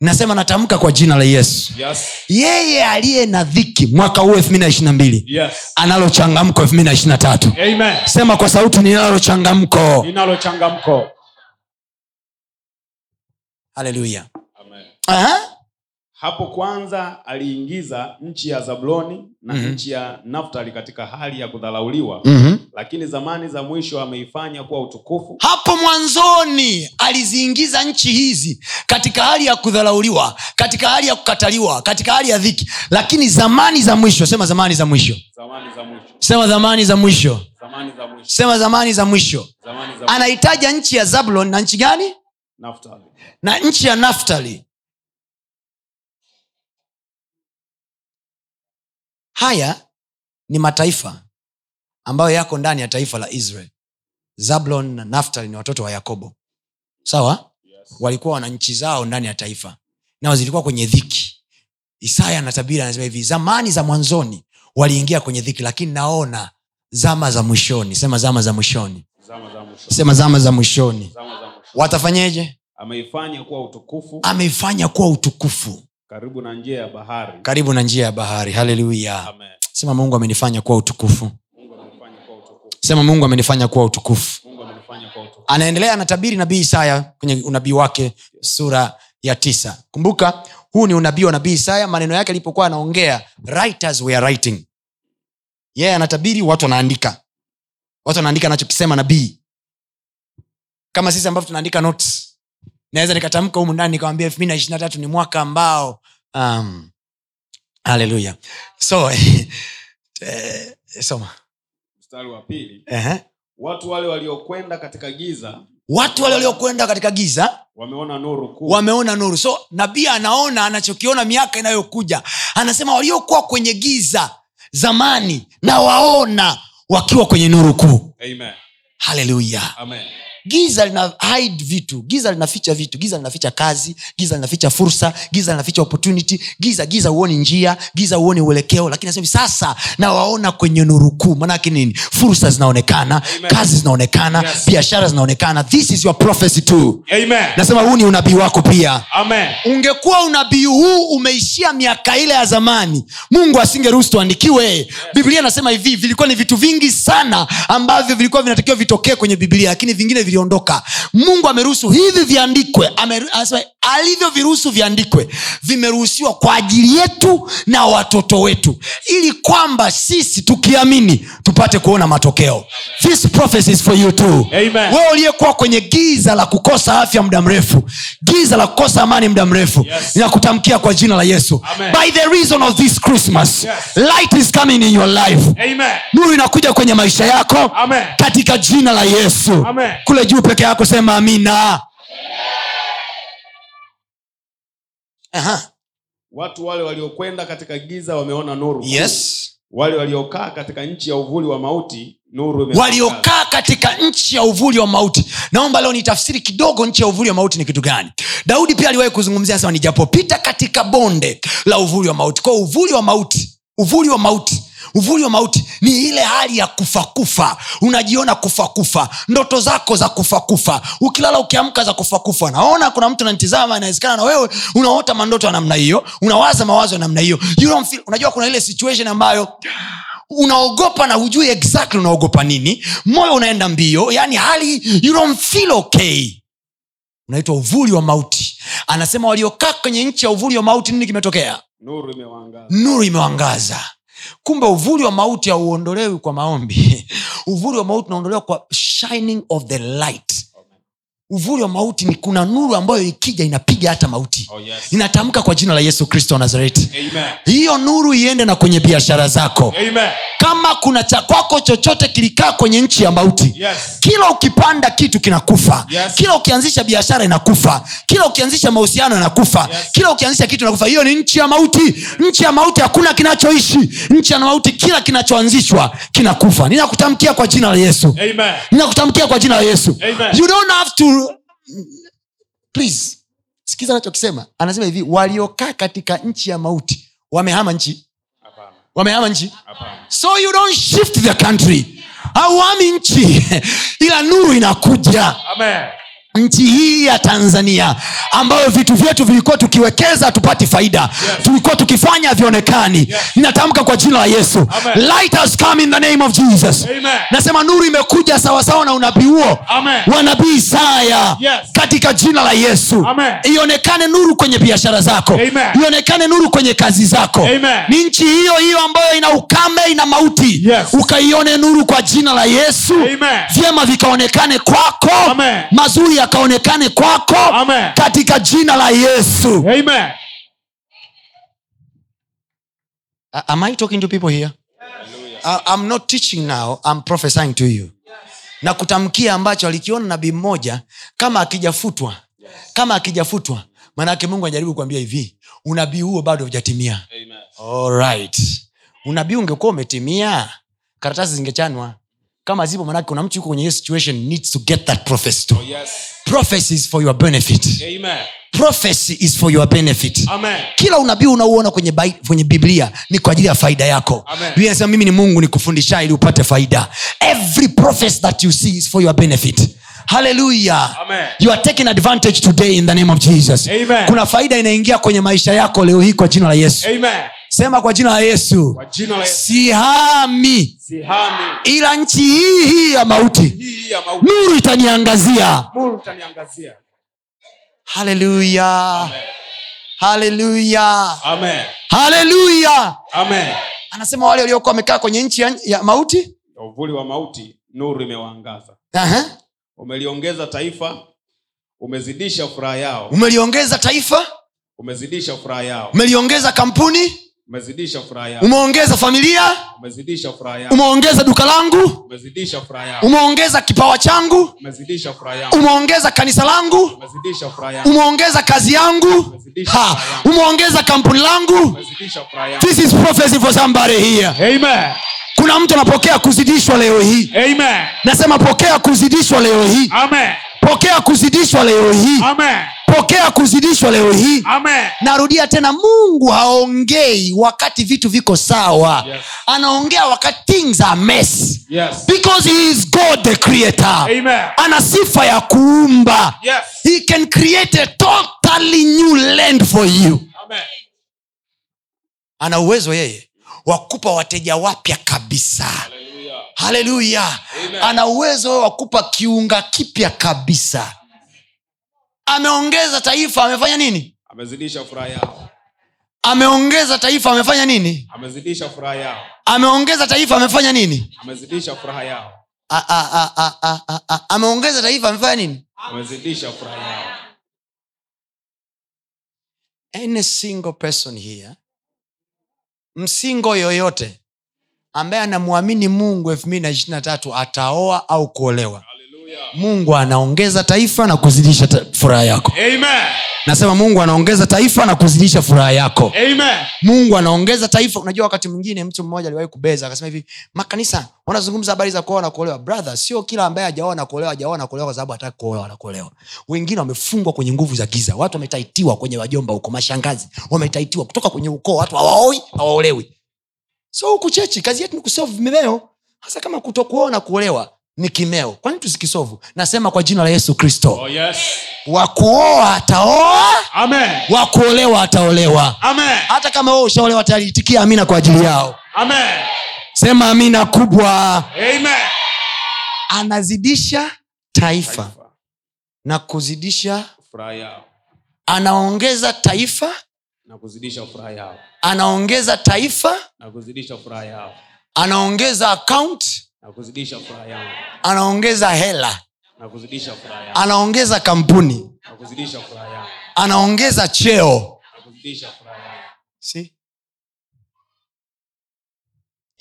nasema natamka kwa jina la yesu Yes. yeye aliye na dhiki mwaka huu elfu mbili na ishirina mbili Yes. analo changamko elfu mbili na ishirina tatu sema kwa sauti ninalo changamko Ninalo changamko. haleluya. Hapo kwanza aliingiza nchi ya zabuloni na Mhm. nchi ya naftali katika hali ya kudharauliwa mm-hmm. lakini zamani za mwisho ameifanya kuwa utukufu. Hapo mwanzoni aliziingiza nchi hizi katika hali ya kudharauliwa katika hali ya kukataliwa katika hali ya dhiki. Lakini zamani za mwisho sema zamani za mwisho. Zamani za mwisho. Sema zamani za mwisho. Zamani za mwisho. Sema zamani za mwisho. Zamani za nchi ya zabulon na nchi gani? Naftali. Na nchi ya naftali haya ni mataifa ambayo yako ndani ya taifa la israel. Zablon na naftali ni watoto wa yakobo. Sawa? Yes. walikuwa wana nchi zao ndani ya taifa. Nao zilikuwa kwenye dhiki. Isaya anatabiri anasema hivi zamani za mwanzoni waliingia kwenye dhiki lakini naona zama za mwishoni. Sema zama za mwishoni. Zama za mwisho sema zama za mwishoni. Zama za mwisho watafanyeje? Ameifanya kuwa utukufu. Ameifanya kuwa utukufu karibu na njia ya bahari. Karibu na njia ya bahari. Haleluya sema mungu amenifanya kuwa utukufu. Sema mungu amenifanya kuwa utukufu. Mungu amenifanya kuwa utukufu. Anaendelea anatabiri nabii isaya kwenye unabii wake sura ya tisa. Kumbuka huu ni unabii wa nabii isaya. Maneno yake alipokuwa anaongea writers were writing. Yeye yeah, anatabiri watu wanaandika. Watu wanaandika anachokisema nabii. Kama sisi ambavyo tunaandika notes naweza nikatamka humu ndani nikawambia elfu mbili na ishiri na tatu ni mwaka ambao um, haleluya. So eh, soma. Mstari wa pili. Ehe. watu wale waliokwenda katika giza watu wale waliokwenda katika giza wameona nuru kuu. wameona nuru. So nabii anaona anachokiona miaka inayokuja. Anasema waliokuwa kwenye giza zamani na waona wakiwa kwenye nuru kuu. Amen. haleluya. Amen. Giza lina hide vitu. Giza linaficha vitu. Giza linaficha kazi. Giza linaficha fursa. Giza linaficha opportunity. Giza giza huoni njia. Giza huoni uelekeo. Lakini nasema sasa nawaona kwenye nuru kuu. Manake nini? Fursa zinaonekana. Amen. kazi zinaonekana. Yes. biashara zinaonekana. This is your prophecy too. Amen. nasema huu ni unabii wako pia. Amen. ungekuwa unabii huu umeishia miaka ile ya zamani mungu asingeruhusu tuandikiwe. Biblia inasema hivi vilikuwa ni vitu vingi sana ambavyo vilikuwa vinatakiwa vitokee kwenye biblia lakini vingine viliondoka. Mungu ameruhusu hivi viandikwe. Ameru- anasema alivyoviruhusu viandikwe vimeruhusiwa kwa ajili yetu na watoto wetu ili kwamba sisi tukiamini tupate kuona matokeo This prophecy is for you too Amen. wewe uliyekuwa kwenye giza la kukosa afya muda mrefu giza la kukosa amani muda mrefu Yes. ninakutamkia kwa jina la yesu Amen. by the reason of this christmas Yes. light is coming in your life nuru inakuja kwenye maisha yako Amen. katika jina la yesu Amen. kule juu peke yako sema amina Aha. watu wale waliokwenda katika giza wameona nuru. Yes. Wale waliokaa katika nchi ya uvuli wa mauti nuru waliokaa katika nchi ya uvuli wa mauti. Naomba leo nitafsiri kidogo nchi ya uvuli wa mauti ni kitu gani. Daudi pia aliwahi kuzungumzia sema nijapopita katika bonde la uvuli wa mauti. Kwao uvuli wa mauti uvuli wa mauti uvuli wa mauti ni ile hali ya kufakufa. Unajiona kufakufa. Ndoto zako za kufakufa. Ukilala ukiamka za kufakufa. Naona kuna mtu nanitizama inawezekana na wewe unaota mandoto ya namna hiyo unawaza mawazo ya namna hiyo. Feel, unajua kuna ile situation ambayo unaogopa na hujui exactly unaogopa nini. Moyo unaenda mbio yani hali you don't feel okay. Unaitwa uvuli wa mauti. Anasema waliokaa kwenye nchi ya uvuli wa mauti nini kimetokea? Nuru imewangaza, nuru imewangaza kumbe uvuli wa mauti hauondolewi kwa maombi. Uvuli wa mauti unaondolewa kwa shining of the light uvuli wa mauti ni kuna nuru ambayo ikija inapiga hata mauti Oh, yes. inatamka kwa jina la yesu kristo wa nazareti hiyo nuru iende na kwenye biashara zako Amen. kama kuna cha kwako chochote kilikaa kwenye nchi ya mauti Yes. kila ukipanda kitu kinakufa Yes. kila ukianzisha biashara inakufa kila ukianzisha mahusiano inakufa Yes. kila ukianzisha kitu inakufa hiyo ni nchi ya mauti nchi ya mauti hakuna kinachoishi nchi ya mauti kila kinachoanzishwa kinakufa ninakutamkia kwa jina la yesu Amen. ninakutamkia kwa jina la yesu Amen. you don't have to please sikiza anachokisema. Anasema hivi waliokaa katika nchi ya mauti wamehama nchi? Wamehama nchi? Hapana. so you don't shift the country. Hauami nchi. Ila nuru inakuja. Amen. Nchi hii ya tanzania ambayo vitu vyetu vilikuwa tukiwekeza hatupati faida Yes. tulikuwa tukifanya havionekani Yes. ninatamka kwa jina la yesu Amen. light has come in the name of jesus Amen. nasema nuru imekuja sawasawa na unabii huo wa nabii isaya Yes. katika jina la yesu Amen. ionekane nuru kwenye biashara zako Amen. ionekane nuru kwenye kazi zako Amen. ni nchi hiyo hiyo ambayo ina ukame ina mauti Yes. ukaione nuru kwa jina la yesu Amen. vyema vikaonekane kwako Amen. mazuri yakaonekane kwako Amen. katika jina la yesu. Amen. am i talking to people here? I- i'm not teaching now. I'm prophesying to you. Na kutamkia ambacho alikiona nabii mmoja kama akijafutwa. Kama akijafutwa maanaake mungu anajaribu kuambia hivi unabii huo bado hujatimia. Amen. Unabii ungekuwa umetimia karatasi zingechanwa kama zipo manake kuna mtu yuko kwenye hiyo situation needs to get that prophecy too. Oh, yes. prophecy is for your benefit Amen. prophecy is for your benefit Amen. kila unabii unaouona kwenye, bai- kwenye biblia ni kwa ajili ya faida yako biblia mimi ni mungu nikufundisha ili upate faida every prophecy that you see is for your benefit haleluya Amen. you are taking advantage today in the name of jesus Amen. kuna faida inaingia kwenye maisha yako leo hii kwa jina la yesu Amen. Sema kwa jina la yesu. Kwa jina la Yesu. sihami. Sihami. ila nchi hii hii ya mauti. Nuru itaniangazia. Haleluya. Haleluya. Haleluya. Anasema wale waliokuwa wamekaa kwenye nchi ya, ya mauti. Ya uvuli wa mauti nuru imewaangaza. Aha. umeliongeza taifa umezidisha furaha yao. Umeliongeza taifa. Umezidisha furaha yao. Umeliongeza kampuni umeongeza familia. Umeongeza duka langu. Umeongeza kipawa changu. Umeongeza kanisa langu. Umeongeza kazi yangu. Umeongeza kampuni langu. This is prophecy for somebody here. Amen. kuna mtu anapokea kuzidishwa leo hii. Amen. nasema pokea kuzidishwa leo hii. Amen. Pokea kuzidishwa leo hii Amen. pokea kuzidishwa leo hii Amen. narudia tena mungu haongei wakati vitu viko sawa Yes. anaongea wakati things are mess Yes. because he is god the creator Amen. ana sifa ya kuumba Yes. he can create a totally new land for you Amen. ana uwezo yeye wakupa wateja wapya kabisa Hallelujah. Haleluya ana uwezo wa kupa kiunga kipya kabisa ameongeza taifa amefanya nini Amezidisha furaha yao. ameongeza taifa amefanya nini Amezidisha furaha yao. ameongeza taifa amefanya nini Amezidisha furaha yao. A- a- a- ameongeza taifa amefanya nini Amezidisha furaha yao. any single person here msingo yoyote ambaye anamwamini mungu elfu mbili na tatu ataoa au kuolewa. Hallelujah. mungu anaongeza taifa na kuzidisha ta- furaha yako. Amen. nasema mungu anaongeza taifa na kuzidisha furaha yako. Amen. mungu anaongeza taifa. Unajua wakati mwingine mtu mmoja aliwahi kubeza akasema hivi makanisa wanazungumza habari za kuoa na kuolewa? Brother sio kila ambaye hajaoa na kuolewa hajaoa na kuolewa kwa sababu hataki kuolewa na kuolewa. Wengine wamefungwa kwenye nguvu za giza. Watu wametaitiwa kwenye wajomba huko mashangazi. Wametaitiwa kutoka kwenye ukoo. Watu hawaoi hawaolewi so huku chechi kazi yetu ni kusovu vimeo hasa kama kutokuoa na kuolewa ni kimeo kwani tusikisovu nasema kwa jina la yesu kristo Oh yes. wa kuoa ataoa Amen. wa kuolewa ataolewa Amen. hata kama wewe ushaolewa tayari amina kwa ajili yao Amen. sema amina kubwa Amen. anazidisha taifa Taifa. na kuzidisha anaongeza taifa Na kuzidisha furaha yao. anaongeza taifa Na kuzidisha furaha yao. anaongeza akaunt Na kuzidisha furaha yao. anaongeza hela Na kuzidisha furaha yao. anaongeza kampuni Na kuzidisha furaha yao. anaongeza cheo Na kuzidisha furaha yao. See?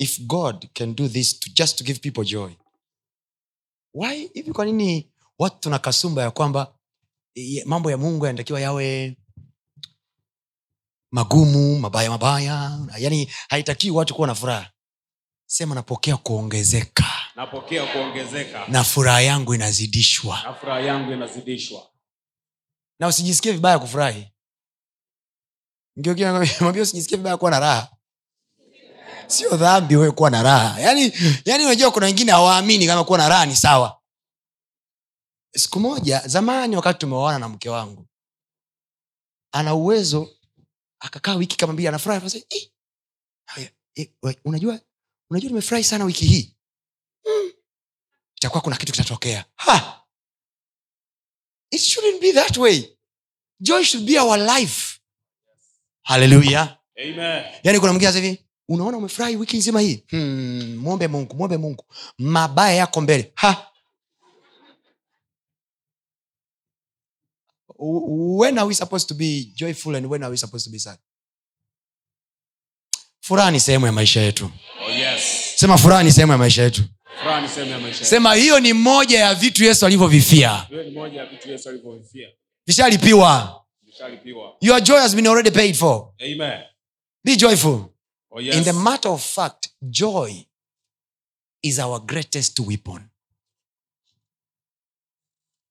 if god can do this to just to give people joy why hivi kwa nini watu tuna kasumba ya kwamba mambo ya mungu yanatakiwa yawe magumu mabaya mabaya. Yani haitakiwi watu kuwa na furaha. Sema napokea kuongezeka. Napokea kuongezeka. na furaha yangu inazidishwa. Na furaha yangu inazidishwa. na usijisikie vibaya kufurahi. Mwambia usijisikie vibaya kuwa na raha. Sio dhambi wewe kuwa na raha. Yaani yani unajua kuna wengine hawaamini kama kuwa na raha ni sawa. Siku moja zamani wakati tumeoana na mke wangu ana uwezo akakaa wiki kama mbili anafurahi anasema, "Eh, eh, unajua unajua nimefurahi sana wiki hii. "Mm, itakuwa kuna kitu kitatokea. Ha! it shouldn't be that way. Joy should be our life. Haleluya Amen. yaani kuna mwingine hivi unaona umefurahi wiki nzima hii? Hmm, mwombe mungu mwombe mungu. Mabaya yako mbele. Ha when are we supposed to be joyful and when are we supposed to be sad? Furaha ni sehemu ya maisha yetu. Oh yes. sema furaha ni sehemu ya maisha yetu. Sema hiyo ni moja ya vitu yesu alivyovifia. Vishalipiwa. your joy has been already paid for. Amen. be joyful. Oh yes. in the matter of fact joy is our greatest weapon.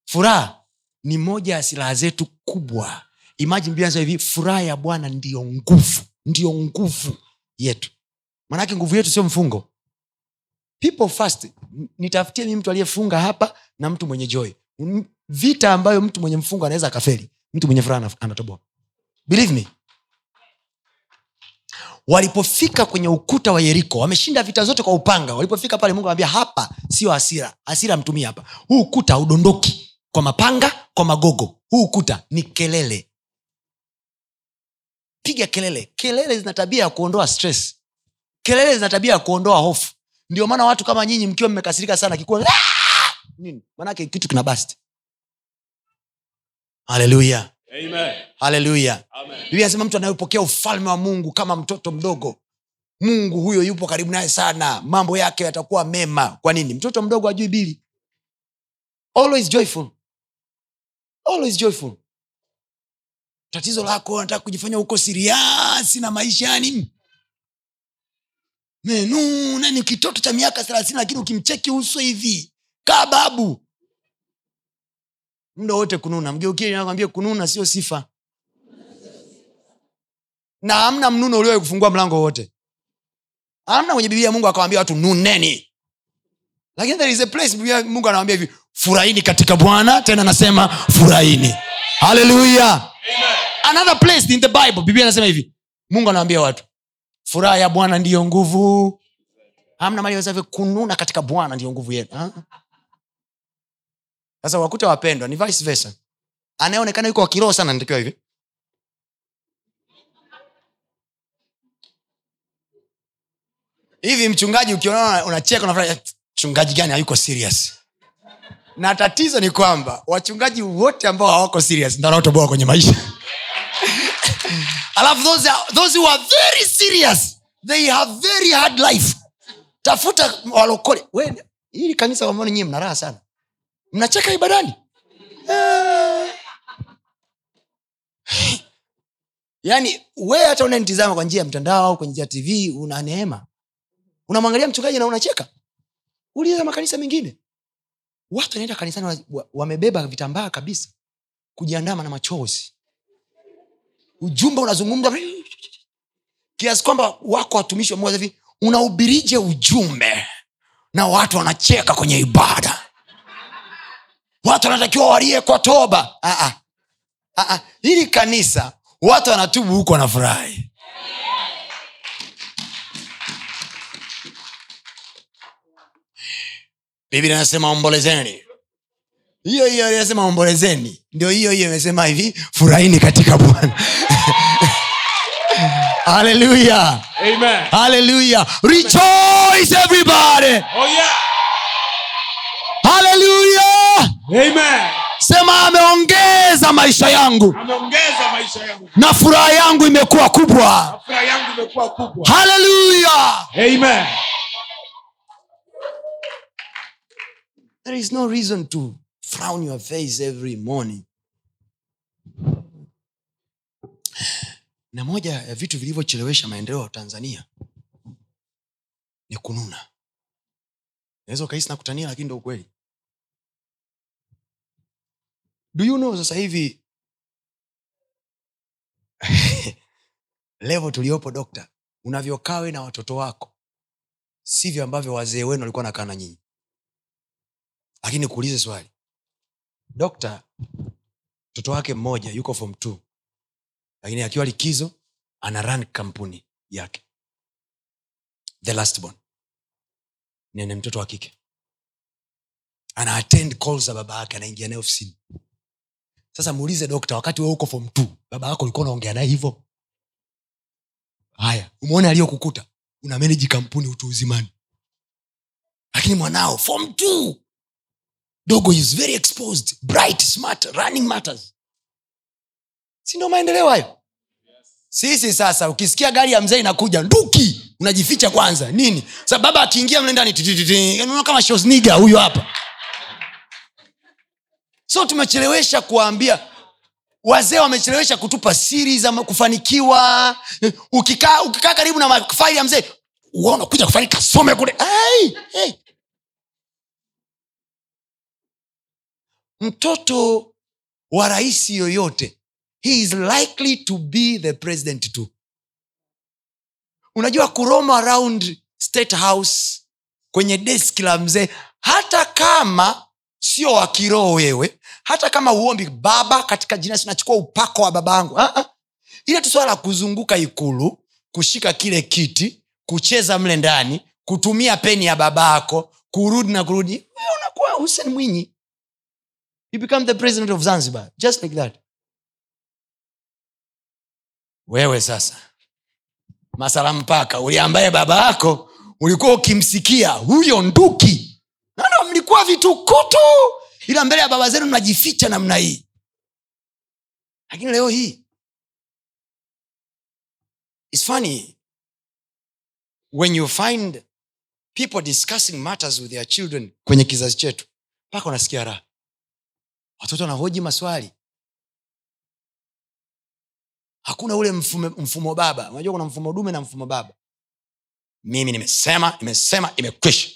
Furaha ni moja ya silaha zetu kubwa. Inasema hivi furaha ya bwana ndiyo nguvu ndiyo nguvu yetu. Manake nguvu yetu sio mfungo. People first nitafutie mii mtu aliyefunga hapa na mtu mwenye joy. Vita ambayo mtu mwenye mfungo anaweza akafeli mtu mwenye furaha anatoboa. Believe me. Walipofika kwenye ukuta wa yeriko wameshinda vita zote kwa upanga. Walipofika pale mungu anambia hapa sio hasira hasira mtumie hapa. Huu ukuta haudondoki kwa mapanga kwa magogo. Huu ukuta ni kelele. Piga kelele. Kelele zina tabia ya kuondoa stress. Kelele zina tabia ya kuondoa hofu. Ndio maana watu kama nyinyi mkiwa mmekasirika sana kikuwa kitu kina basti haleluya haleluya biblia anasema mtu anayepokea ufalme wa mungu kama mtoto mdogo mungu huyo yupo karibu naye sana. Mambo yake yatakuwa mema. Kwa nini? Mtoto mdogo ajui bili. Always joyful always joyful. Tatizo lako nataka kujifanya huko siriasi na maisha yani menuna ni kitoto cha miaka thelathini lakini ukimcheki uso hivi kaa babu. Muda wote kununa mgeukie kununa sio sifa. Na hamna mnuno uliowahi kufungua mlango wote hamna kwenye biblia mungu akawambia watu nuneni. Lakini there is a place mungu anawambia hivi furahini katika bwana. Tena anasema furahini haleluya another place in the bible biblia anasema hivi. Mungu anawambia watu furaha ya bwana ndiyo nguvu. Hamna mali wezavyo kununa katika bwana ndiyo nguvu yenu sasa wakuta wapendwa ni vice versa. Anayeonekana yuko wakiroho sana natakiwa hivi. Hivi mchungaji ukiona unacheka unafurahi, "Eh, mchungaji gani hayuko serious na tatizo ni kwamba wachungaji wote ambao hawako serious ndio wanaotoboa kwenye maisha. Alafu those, are- those who are very serious they have very hard life. Tafuta walokole. Hili kanisa wamoni nyie mna raha sana. Mnacheka ibadani? Yaani we hata unanitizama kwa njia ya mtandao au ya tv una neema. Unamwangalia mchungaji na unacheka. Uliza makanisa mengine watu wanaenda kanisani wa- wa- wamebeba vitambaa kabisa kujiandama na machozi ujumbe unazungumza kiasi kwamba wako watumishi wa Mungu hivi unahubirije ujumbe na watu wanacheka kwenye ibada watu wanatakiwa walie kwa toba ah. Ah, ah. hili kanisa watu wanatubu huko wanafurahi biblia inasema ombolezeni. Hiyo hiyo inasema ombolezeni. Ndio hiyo hiyo imesema hivi furahini katika bwana. Haleluya haleluya rejoice everybody. Oh yeah. haleluya sema ameongeza maisha yangu. Ameongeza maisha yangu. na furaha yangu imekuwa kubwa. Kubwa. haleluya there is no reason to frown your face every morning. Na moja ya vitu vilivyochelewesha maendeleo ya tanzania ni kununa. Naweza ukahisi nakutania lakini ndo ukweli. Do you know sasa hivi levo tuliopo dokta unavyokawe na watoto wako sivyo ambavyo wazee wenu walikuwa nakaa na nyinyi lakini kuulize swali. Dokta mtoto wake mmoja yuko form t lakini akiwa likizo ana ran kampuni yake. The last born. Nene mtoto wa kike. Ana attend call za baba yake anaingia naye ofisini. Sasa muulize dokta wakati we uko form t baba yako ulikuwa unaongea naye hivyo? Haya umeona aliyokukuta? Una meneji kampuni utu uzimani. Lakini mwanao form dogo is very exposed bright smart running matters. Si ndio maendeleo hayo? Sisi sasa ukisikia gari ya mzee inakuja nduki unajificha kwanza. Nini? Sa baba akiingia mle ndani kama shosniga huyo hapa. So tumechelewesha kuwaambia wazee wamechelewesha kutupa siri za kufanikiwa. Ukikaa ukikaa karibu na mafaili ya mzee unakuja kufanika some kule hey, hey. Mtoto wa rais yoyote he is likely to be the president too unajua kuroma around state house kwenye deski la mzee hata kama sio wa wewe hata kama uombi baba katika jina nachukua upako wa baba yangu Ah, ah. tu swala la kuzunguka ikulu kushika kile kiti kucheza mle ndani kutumia peni ya baba yako kurudi na kurudi. Unakuwa husen mwinyi you become the president of zanzibar just like that. Wewe sasa masala mpaka uliambaye baba yako ulikuwa ukimsikia huyo nduki. Nano mlikuwa vitukutu. Ila mbele ya baba zenu mnajificha namna hii. Lakini leo hii its funny. When you find people discussing matters with their children kwenye kizazi chetu mpaka unasikia raha watoto wanahoji maswali. Hakuna ule mfumo, mfumo baba. Unajua kuna mfumo dume na mfumo baba. Mimi nimesema nimesema imekwisha.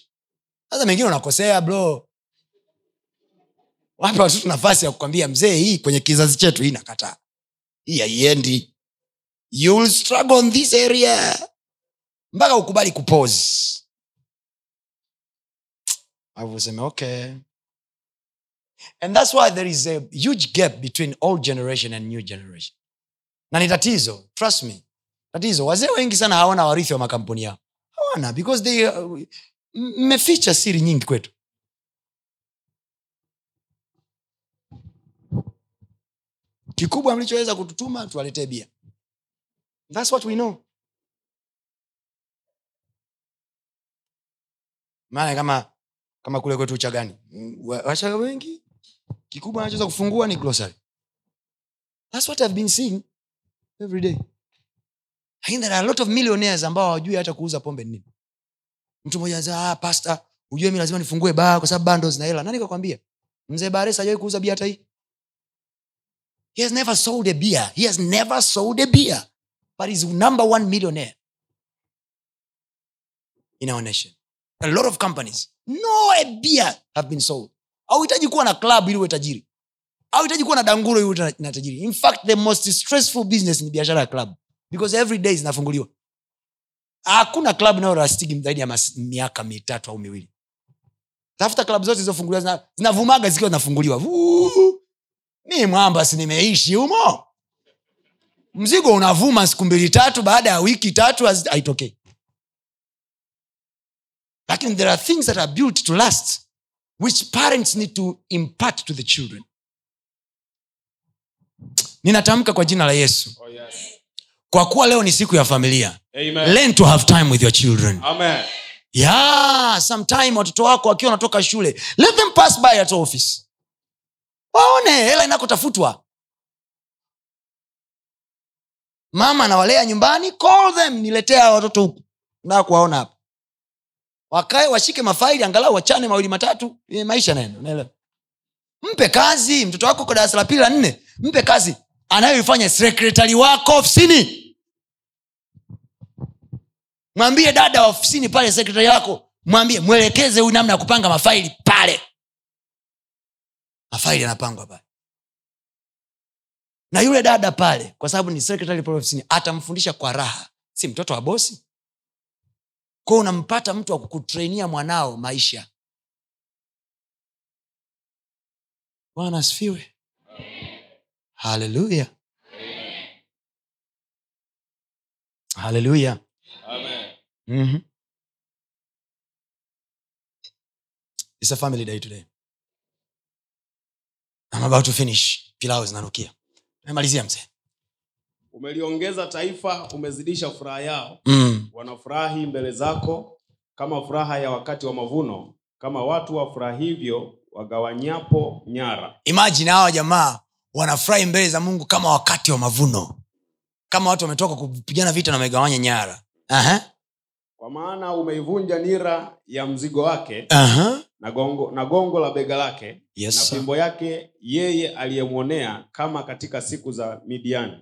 Sasa mengine unakosea bro. Wape watoto nafasi ya kukwambia mzee hii kwenye kizazi chetu hii nakataa hii haiendi. Struggle on this area. Mpaka ukubali kupose okay and that's why there is a huge gap between old generation and new generation. Na ni tatizo trust me. Tatizo. Wazee wengi sana hawana warithi wa makampuni yao. Hawana because they uh, mmeficha siri nyingi kwetu. Kikubwa mlichoweza kututuma tuwaletee bia. Thats what we know. Maana kama kama kule kwetu uchagani wachaga wengi kikubwa anachoweza kufungua ni glossary. Thats what i've been seeing every day. Lakini there are a lot of millionaires ambao hawajui hata kuuza pombe nini. Mtu mmoja ah, pasta ujue mi lazima nifungue baa kwa sababu baa ndo zina hela. Nani kakwambia mzee bares hajawai kuuza bia hata hii. He has never sold a beer. He has never sold a beer. But is number one millionaire. In our nation. A lot of companies. No a beer have been sold auhitaji kuwa na club ili uwe tajiri. Auhitaji kuwa na danguro ili na tajiri. In fact the most stressful business ni biashara ya club. Because every day zinafunguliwa. Hakuna club inayorastigi zaidi ya miaka mitatu au miwili. Tafuta klabu zote zilizofunguliwa zina- zinavumaga zikiwa zinafunguliwa. Mi mwamba si nimeishi humo. Mzigo unavuma siku mbili tatu baada ya wiki tatu haitokei. Okay. lakini there are things that are built to last which parents need to impart to the children. Ninatamka kwa jina la yesu. Oh, yes. kwa kuwa leo ni siku ya familia Amen. learn to have time with your children. Amen. yeah sometime watoto wako wakiwa wanatoka shule let them pass by at office. Waone hela inakotafutwa. Mama anawalea nyumbani call them niletea watoto huku. Na kuwaona hapa wakae washike mafaili angalau wachane mawili matatu. E, maisha nene mpe kazi mtoto wako kwa darasa la pili la nne mpe kazi. Anayoifanya sekretari wako ofisini. Mwambie dada wa ofisini pale sekretari yako. Mwambie mwelekeze huyu namna ya kupanga mafaili pale. Mafaili yanapangwa pale. Na yule dada pale kwa sababu ni sekretari pale ofisini atamfundisha kwa raha. Si mtoto wa bosi kwao unampata mtu wa kukutreinia mwanao maisha bwana asifiwe haleluya haleluya mm-hmm. It's a family day today. I'm about to finish. Pilau zinanukia. Namalizia mzee. Umeliongeza taifa umezidisha furaha yao Mm. wanafurahi mbele zako kama furaha ya wakati wa mavuno kama watu wafurahivyo wagawanyapo nyara Imagine hawa jamaa wanafurahi mbele za Mungu kama wakati wa mavuno. Kama watu wametoka kupigana vita na wamegawanya nyara. Aha. kwa maana umeivunja nira ya mzigo wake Aha. na gongo, na gongo la bega lake Yes, na fimbo yake yeye aliyemwonea kama katika siku za midiani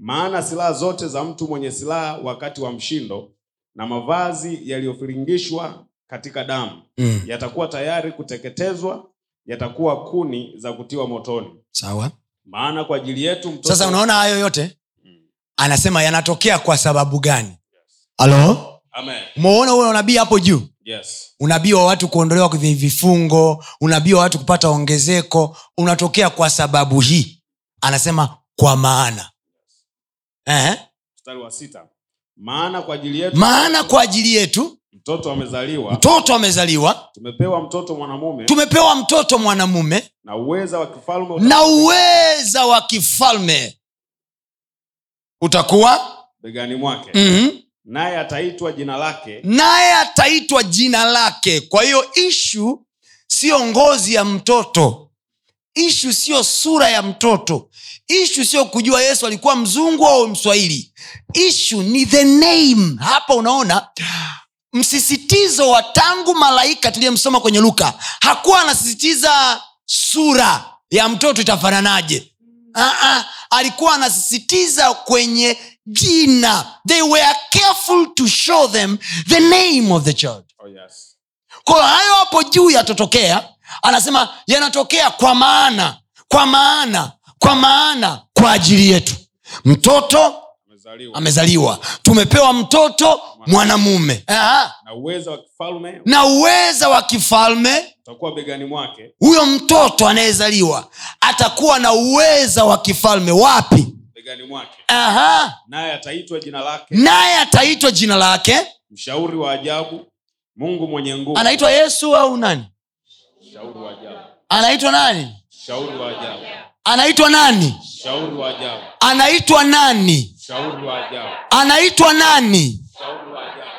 maana silaha zote za mtu mwenye silaha wakati wa mshindo na mavazi yaliyofiringishwa katika damu Mm. yatakuwa tayari kuteketezwa yatakuwa kuni za kutiwa motoni Sawa. maana kwa ajili yetu mtoto Sasa unaona hayo yote? Mm. Anasema yanatokea kwa sababu gani? Halo? mwona huo unabii hapo juu? Yes. unabii wa watu kuondolewa kwenye vifungo unabii wa watu kupata ongezeko unatokea kwa sababu hii anasema kwa maana Ehe. mstari wa sita. Maana kwa ajili yetu maana kwa ajili yetu mtoto amezaliwa. mtoto amezaliwa. Tumepewa mtoto mwanamume. Tumepewa mtoto mwanamume. Na uweza wa kifalme na uweza wa kifalme utakuwa begani mwake. Mm-hmm. naye ataitwa jina lake. Naye ataitwa jina lake. Kwa hiyo ishu siyo ngozi ya mtoto ishu siyo sura ya mtoto. Ishu sio kujua yesu alikuwa mzungu au mswahili. Ishu ni the name. Hapa unaona msisitizo wa tangu malaika tuliyemsoma kwenye luka hakuwa anasisitiza sura ya mtoto itafananaje. Uh-uh. alikuwa anasisitiza kwenye jina. They were careful to show them the name of the child. Oh, yes. kwayo hayo hapo juu yatotokea anasema yanatokea kwa maana kwa maana kwa maana kwa ajili yetu. Mtoto amezaliwa. amezaliwa. Tumepewa mtoto mwanamume. Na uwezo wa kifalme. Uweza wa kifalme. Utakuwa begani mwake. Huyo mtoto anayezaliwa atakuwa na uweza wa kifalme. Wapi? Begani mwake. Aha. naye ataitwa jina lake. Naye ataitwa jina lake. Mshauri wa ajabu. Mungu mwenye nguvu. Anaitwa yesu au nani mshauri wa ajabu. Anaitwa nani? Mshauri wa ajabu. Anaitwa nani? Mshauri wa ajabu. Anaitwa nani? Mshauri wa ajabu. Anaitwa nani?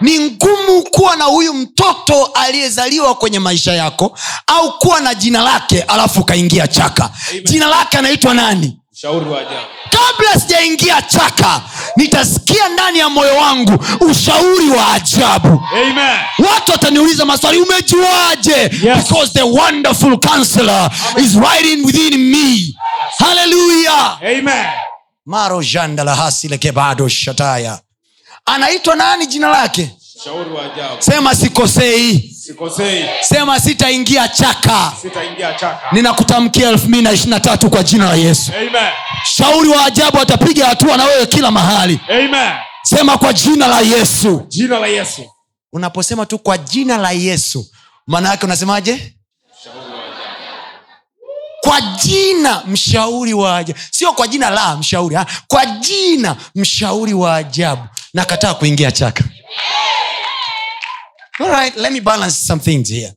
Ni ngumu kuwa na huyu mtoto aliyezaliwa kwenye maisha yako au kuwa na jina lake alafu ukaingia chaka. Amen. jina lake anaitwa nani mshauri wa ajabu. Kabla sijaingia chaka nitasikia ndani ya moyo wangu ushauri wa ajabu. Amen. Watu wataniuliza maswali umejuaje? Because the wonderful counselor is riding within me. Haleluya amen. Maro jandalahasilegebado shataya. Anaitwa nani jina lake sema sikosei. Sikosei. Sema sitaingia chaka. Sitaingia chaka. Ninakutamkia elfu mbili na ishiri na tatu kwa jina la yesu. Amen. Shauri wa ajabu atapiga hatua na wewe kila mahali. Amen. Sema kwa jina la yesu. Jina la yesu. Unaposema tu kwa jina la yesu maana yake unasemaje? Kwa jina mshauri wa ajabu sio kwa jina la mshauri ha? kwa jina mshauri wa ajabu. Nakataa kuingia chaka Alright, let me balance some things here.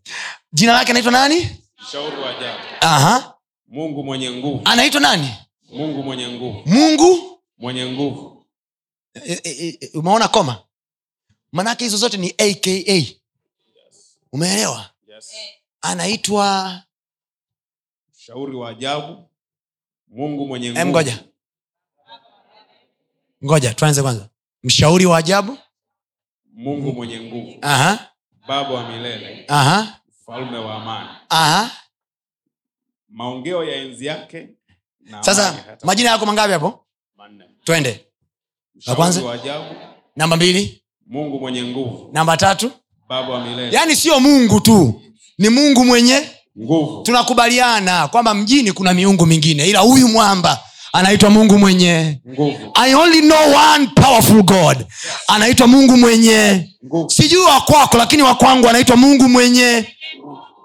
Jina lake anaitwa nani? Mshauri wa ajabu. Aha. mungu mwenye nguvu. Anaitwa nani? Mungu mwenye nguvu. Mungu mwenye nguvu. E- e- e- umeona koma? Manake hizo zote ni aka umeelewa? Yes. anaitwa mshauri wa ajabu. Mungu mwenye nguvu. ngoja. Ngoja tuanze kwanza. Mshauri wa ajabu. Mungu mwenye nguvu. Aha, baba wa milele. Aha, mfalme wa amani. Aha. maongeo ya enzi yake na sasa majina yako mangapi hapo? Manne. twende. Kwanza? namba mbili? Mungu mwenye nguvu. Namba tatu? Baba wa milele. Yaani sio mungu tu ni mungu mwenye nguvu. Tunakubaliana kwamba mjini kuna miungu mingine ila huyu mwamba anaitwa mungu mwenye nguvu. I only know one powerful god. Anaitwa mungu mwenye nguvu. Sijui wakwako lakini wakwangu anaitwa mungu mwenye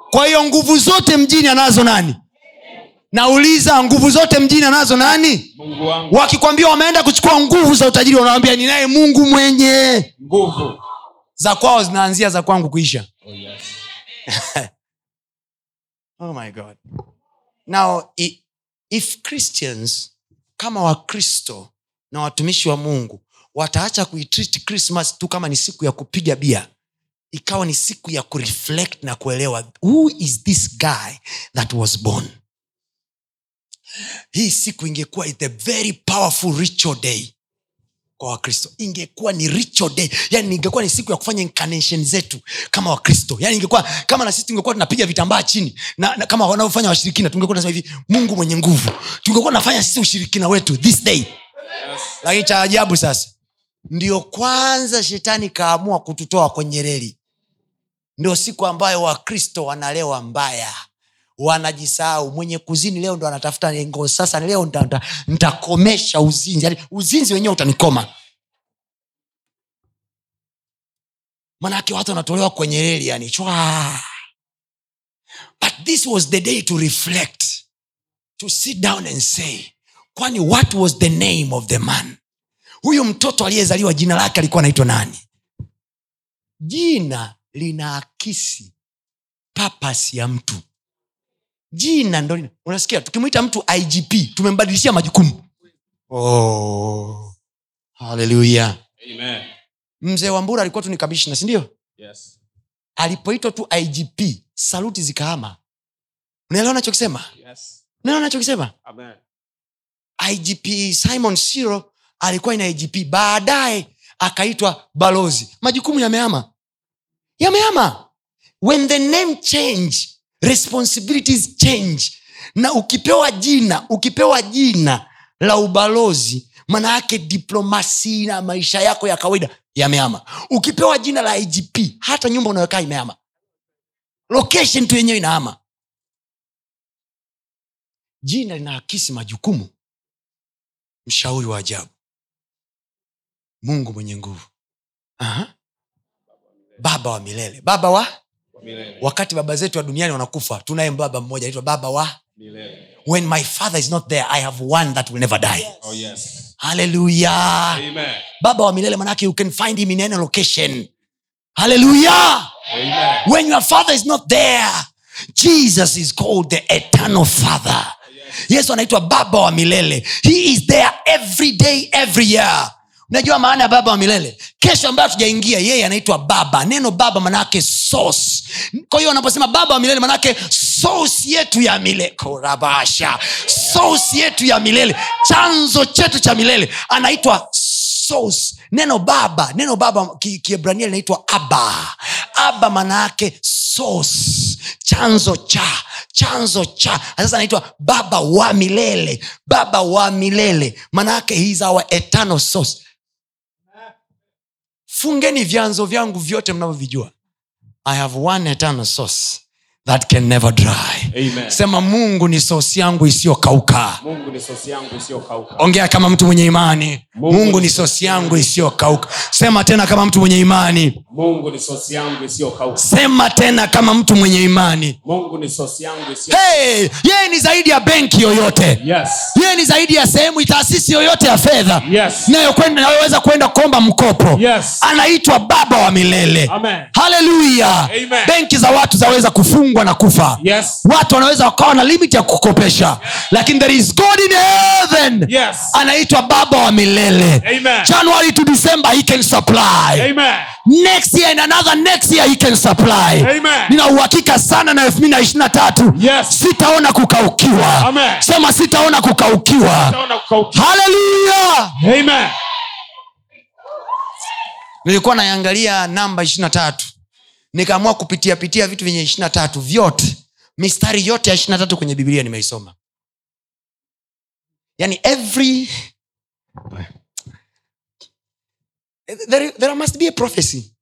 kwa hiyo nguvu zote mjini anazo nani? Nauliza nguvu zote mjini anazo nani? Wakikwambia wameenda kuchukua nguvu za utajiri wanawambia ninaye mungu mwenye. Nguvu. Za kwao zinaanzia za kwangu kuisha. Oh, yes. oh my god. Now if christians kama wakristo na watumishi wa mungu wataacha kuitreat christmas tu kama ni siku ya kupiga bia. Ikawa ni siku ya kureflect na kuelewa who is this guy that was born? Hii siku ingekuwa the very powerful ritual day kwa wakristo. Ingekuwa ni ritual day yani ingekuwa ni siku ya kufanya incarnation zetu kama wakristo. Yani ingekuwa kama na sisi tungekuwa tunapiga vitambaa chini na, na kama wanavyofanya washirikina tungekuwa tunasema hivi mungu mwenye nguvu. Tungekuwa tunafanya sisi ushirikina wetu this day. Yes. lakini cha ajabu sasa ndio kwanza shetani kaamua kututoa kwenye reli. Ndio siku ambayo wakristo wanalewa mbaya wanajisahau. Mwenye kuzini leo ndo anatafuta ngo sasa leo ntakomesha uzinzi. Yani uzinzi wenyewe utanikoma. Manake watu wanatolewa kwenye reli yani chwa. But this was the day to reflect to sit down and say kwani what was the name of the man? Huyu mtoto aliyezaliwa jina lake alikuwa anaitwa nani? Jina linaakisi papas ya mtu jina ndo unasikia tukimwita mtu igp tumembadilishia majukumu. Oh. haleluya mzee wa mbura alikuwa tu ni kamishna sindio Yes. alipoitwa tu igp saluti zikaama. Unaelewa nachokisema Yes. unaelewa nachokisema igp simon siro alikuwa ina igp baadaye akaitwa balozi. Majukumu yameama. Yameama. When the name change responsibilities change. Na ukipewa jina ukipewa jina la ubalozi maana yake diplomasi na maisha yako ya kawaida yameama. Ukipewa jina la igp hata nyumba unayokaa imeama. Location tu yenyewe inaama. Jina linaakisi majukumu. Mshauri wa ajabu. Mungu mwenye nguvu. Aha. baba wa milele. Baba wa Milele. wakati baba zetu wa duniani wanakufa tunaye baba mmoja anaitwa baba wa Milele. when my father is not there i have one that will never die. Oh yes. haleluya Amen. baba wa milele manake you can find him in any location. Haleluya when your father is not there jesus is called the eternal father. Yesu anaitwa baba wa milele. He is there every day every year unajua maana ya baba wa milele. Kesho ambayo tujaingia yeye anaitwa baba. Neno baba manaake sos kwa hiyo anaposema baba wa milele manaake sos yetu ya milele. Korabasha. Sos yetu ya milele. Chanzo chetu cha milele. Anaitwa sos neno baba neno baba ki- linaitwa aba aba manaake sos chanzo cha chanzo cha. Sasa anaitwa baba wa milele. Baba wa milele. Manaake he is our source fungeni vyanzo vyangu vyote mnavyovijua. I have one eternal source that can never dry. Amen. sema mungu ni sosi yangu isiyokauka. Ongea kama mtu mwenye imani. Mungu, Mungu ni sosi yangu isiyokauka. Sema tena kama mtu mwenye imani. Mungu ni sosi yangu isiyokauka. sema tena kama mtu mwenye imani. Mungu ni sosi yangu isiyo hey, yeye ni zaidi ya benki yoyote. Yes. yeye ni zaidi ya sehemu taasisi yoyote ya fedha. Yes. nayoweza kwenda kuomba mkopo. Yes. anaitwa baba wa milele. Haleluya benki za watu zaweza kufungwa na kufa Yes. watu wanaweza wakawa na limit ya kukopesha lakini there is god in heaven Yes. anaitwa baba wa milele Amen. january to december he can supply Amen. next year and another next year he can supply Amen. nina uhakika sana na elfu mbili na ishiri na tatu Yes. sitaona kukaukiwa Amen. sema sitaona kukaukiwa Naona haleluya nilikuwa naiangalia namba ishiri na tatu nikaamua kupitia pitia vitu vyenye ishirina tatu vyote. Mistari yote ya ishirina tatu kwenye biblia nimeisoma. Yani every there, there must be a prophecy.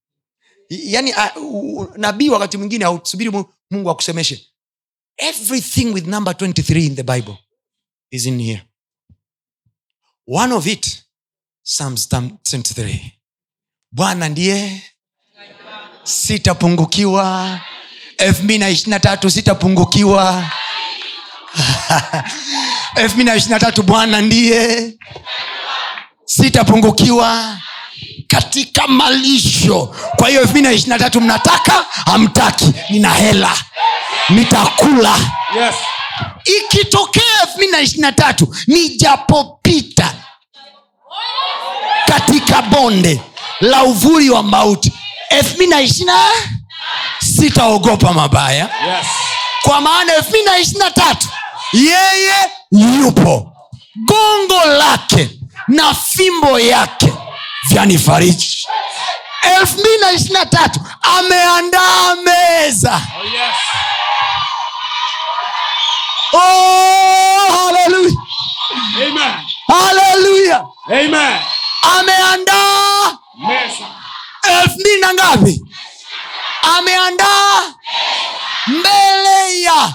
Yani uh, nabii wakati mwingine ausubiri mungu akusemeshe. Everything with number 23 in the bible is in here. One of it psalms 23 bwana ndiye sitapungukiwa. Elfu mbili na ishiri na tatu sitapungukiwa. Elfu mbili na tatu bwana ndiye. Sitapungukiwa. Katika malisho. Kwa hiyo elfu mbili na ishiri na tatu mnataka hamtaki. Nina hela. Nitakula. Yes. ikitokea elfu mbili na ishiri na tatu nijapopita katika bonde la uvuli wa mauti elfu mbili na ishiri sitaogopa mabaya. Yes. kwa maana elfu mbili na ishiri na tatu yeye yupo. Gongo lake na fimbo yake vyanifariji. Elfu mbili na ishiri tatu ameandaa meza. Oh yes. oh, haleluya haleluya Amen. ameandaa Mesa. elfu mbili na ngapi? Ameandaa mbele ya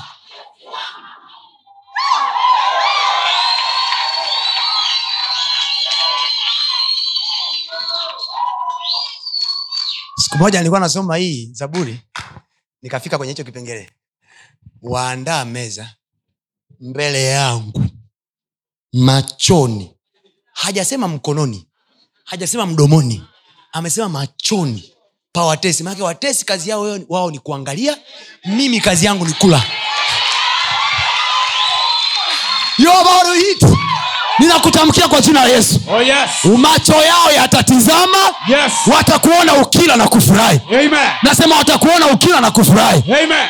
siku moja nilikuwa nasoma hii zaburi nikafika kwenye hicho kipengele. Waandaa meza mbele yangu machoni. Hajasema mkononi hajasema mdomoni amesema machoni pa watesi maanake watesi kazi yao wao- wao ni kuangalia mimi kazi yangu ni kula You're about to eat. Ninakutamkia kwa jina la yesu. Oh yes. macho yao yatatizama Yes. watakuona ukila na kufurahi. Nasema watakuona ukila na kufurahi.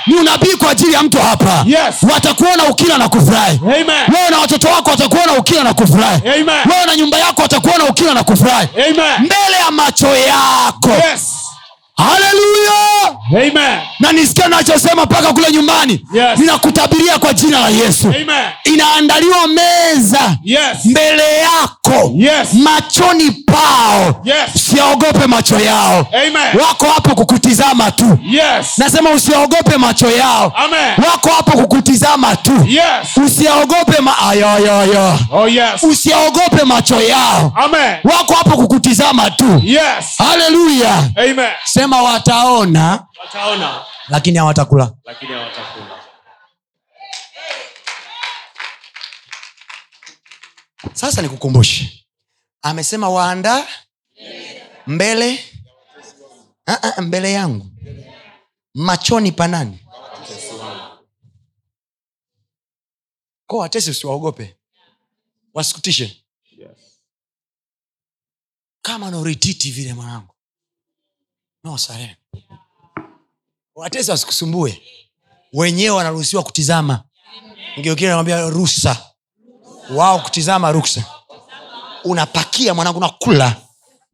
Ni unabii kwa ajili ya mtu hapa. Yes. watakuona ukila na kufurahi. Wewe na watoto wako watakuona ukila na kufurahi. Wewe na nyumba yako watakuona ukila na kufurahi. Mbele ya macho yako. Yes. Haleluya Amen. na nisikia nachosema mpaka kule nyumbani Yes. ninakutabiria kwa jina la yesu Amen. inaandaliwa meza Yes. mbele yako Yes. machoni pao Yes. usiogope macho yao Amen. wako hapo kukutizama tu Yes. nasema usiaogope macho yao Amen. wako hapo kukutizama tu Yes. usiaogope ma- ayoyoyo Oh yes. usiaogope macho yao Amen. wako hapo kukutizama tu Yes. haleluya Amen. Sema wataona Wataona. lakini hawatakula. Sasa nikukumbushe. Amesema waandaa mbele Ah, ah, mbele yangu. Machoni panani ko watesi usiwaogope. Wasikutishe. Kama naurititi vile mwanangu no sare. Watesi wasikusumbue. Wenyewe wanaruhusiwa kutizama. Ngeukia nawambia rusa wao kutizama ruksa unapakia mwanangu unakula.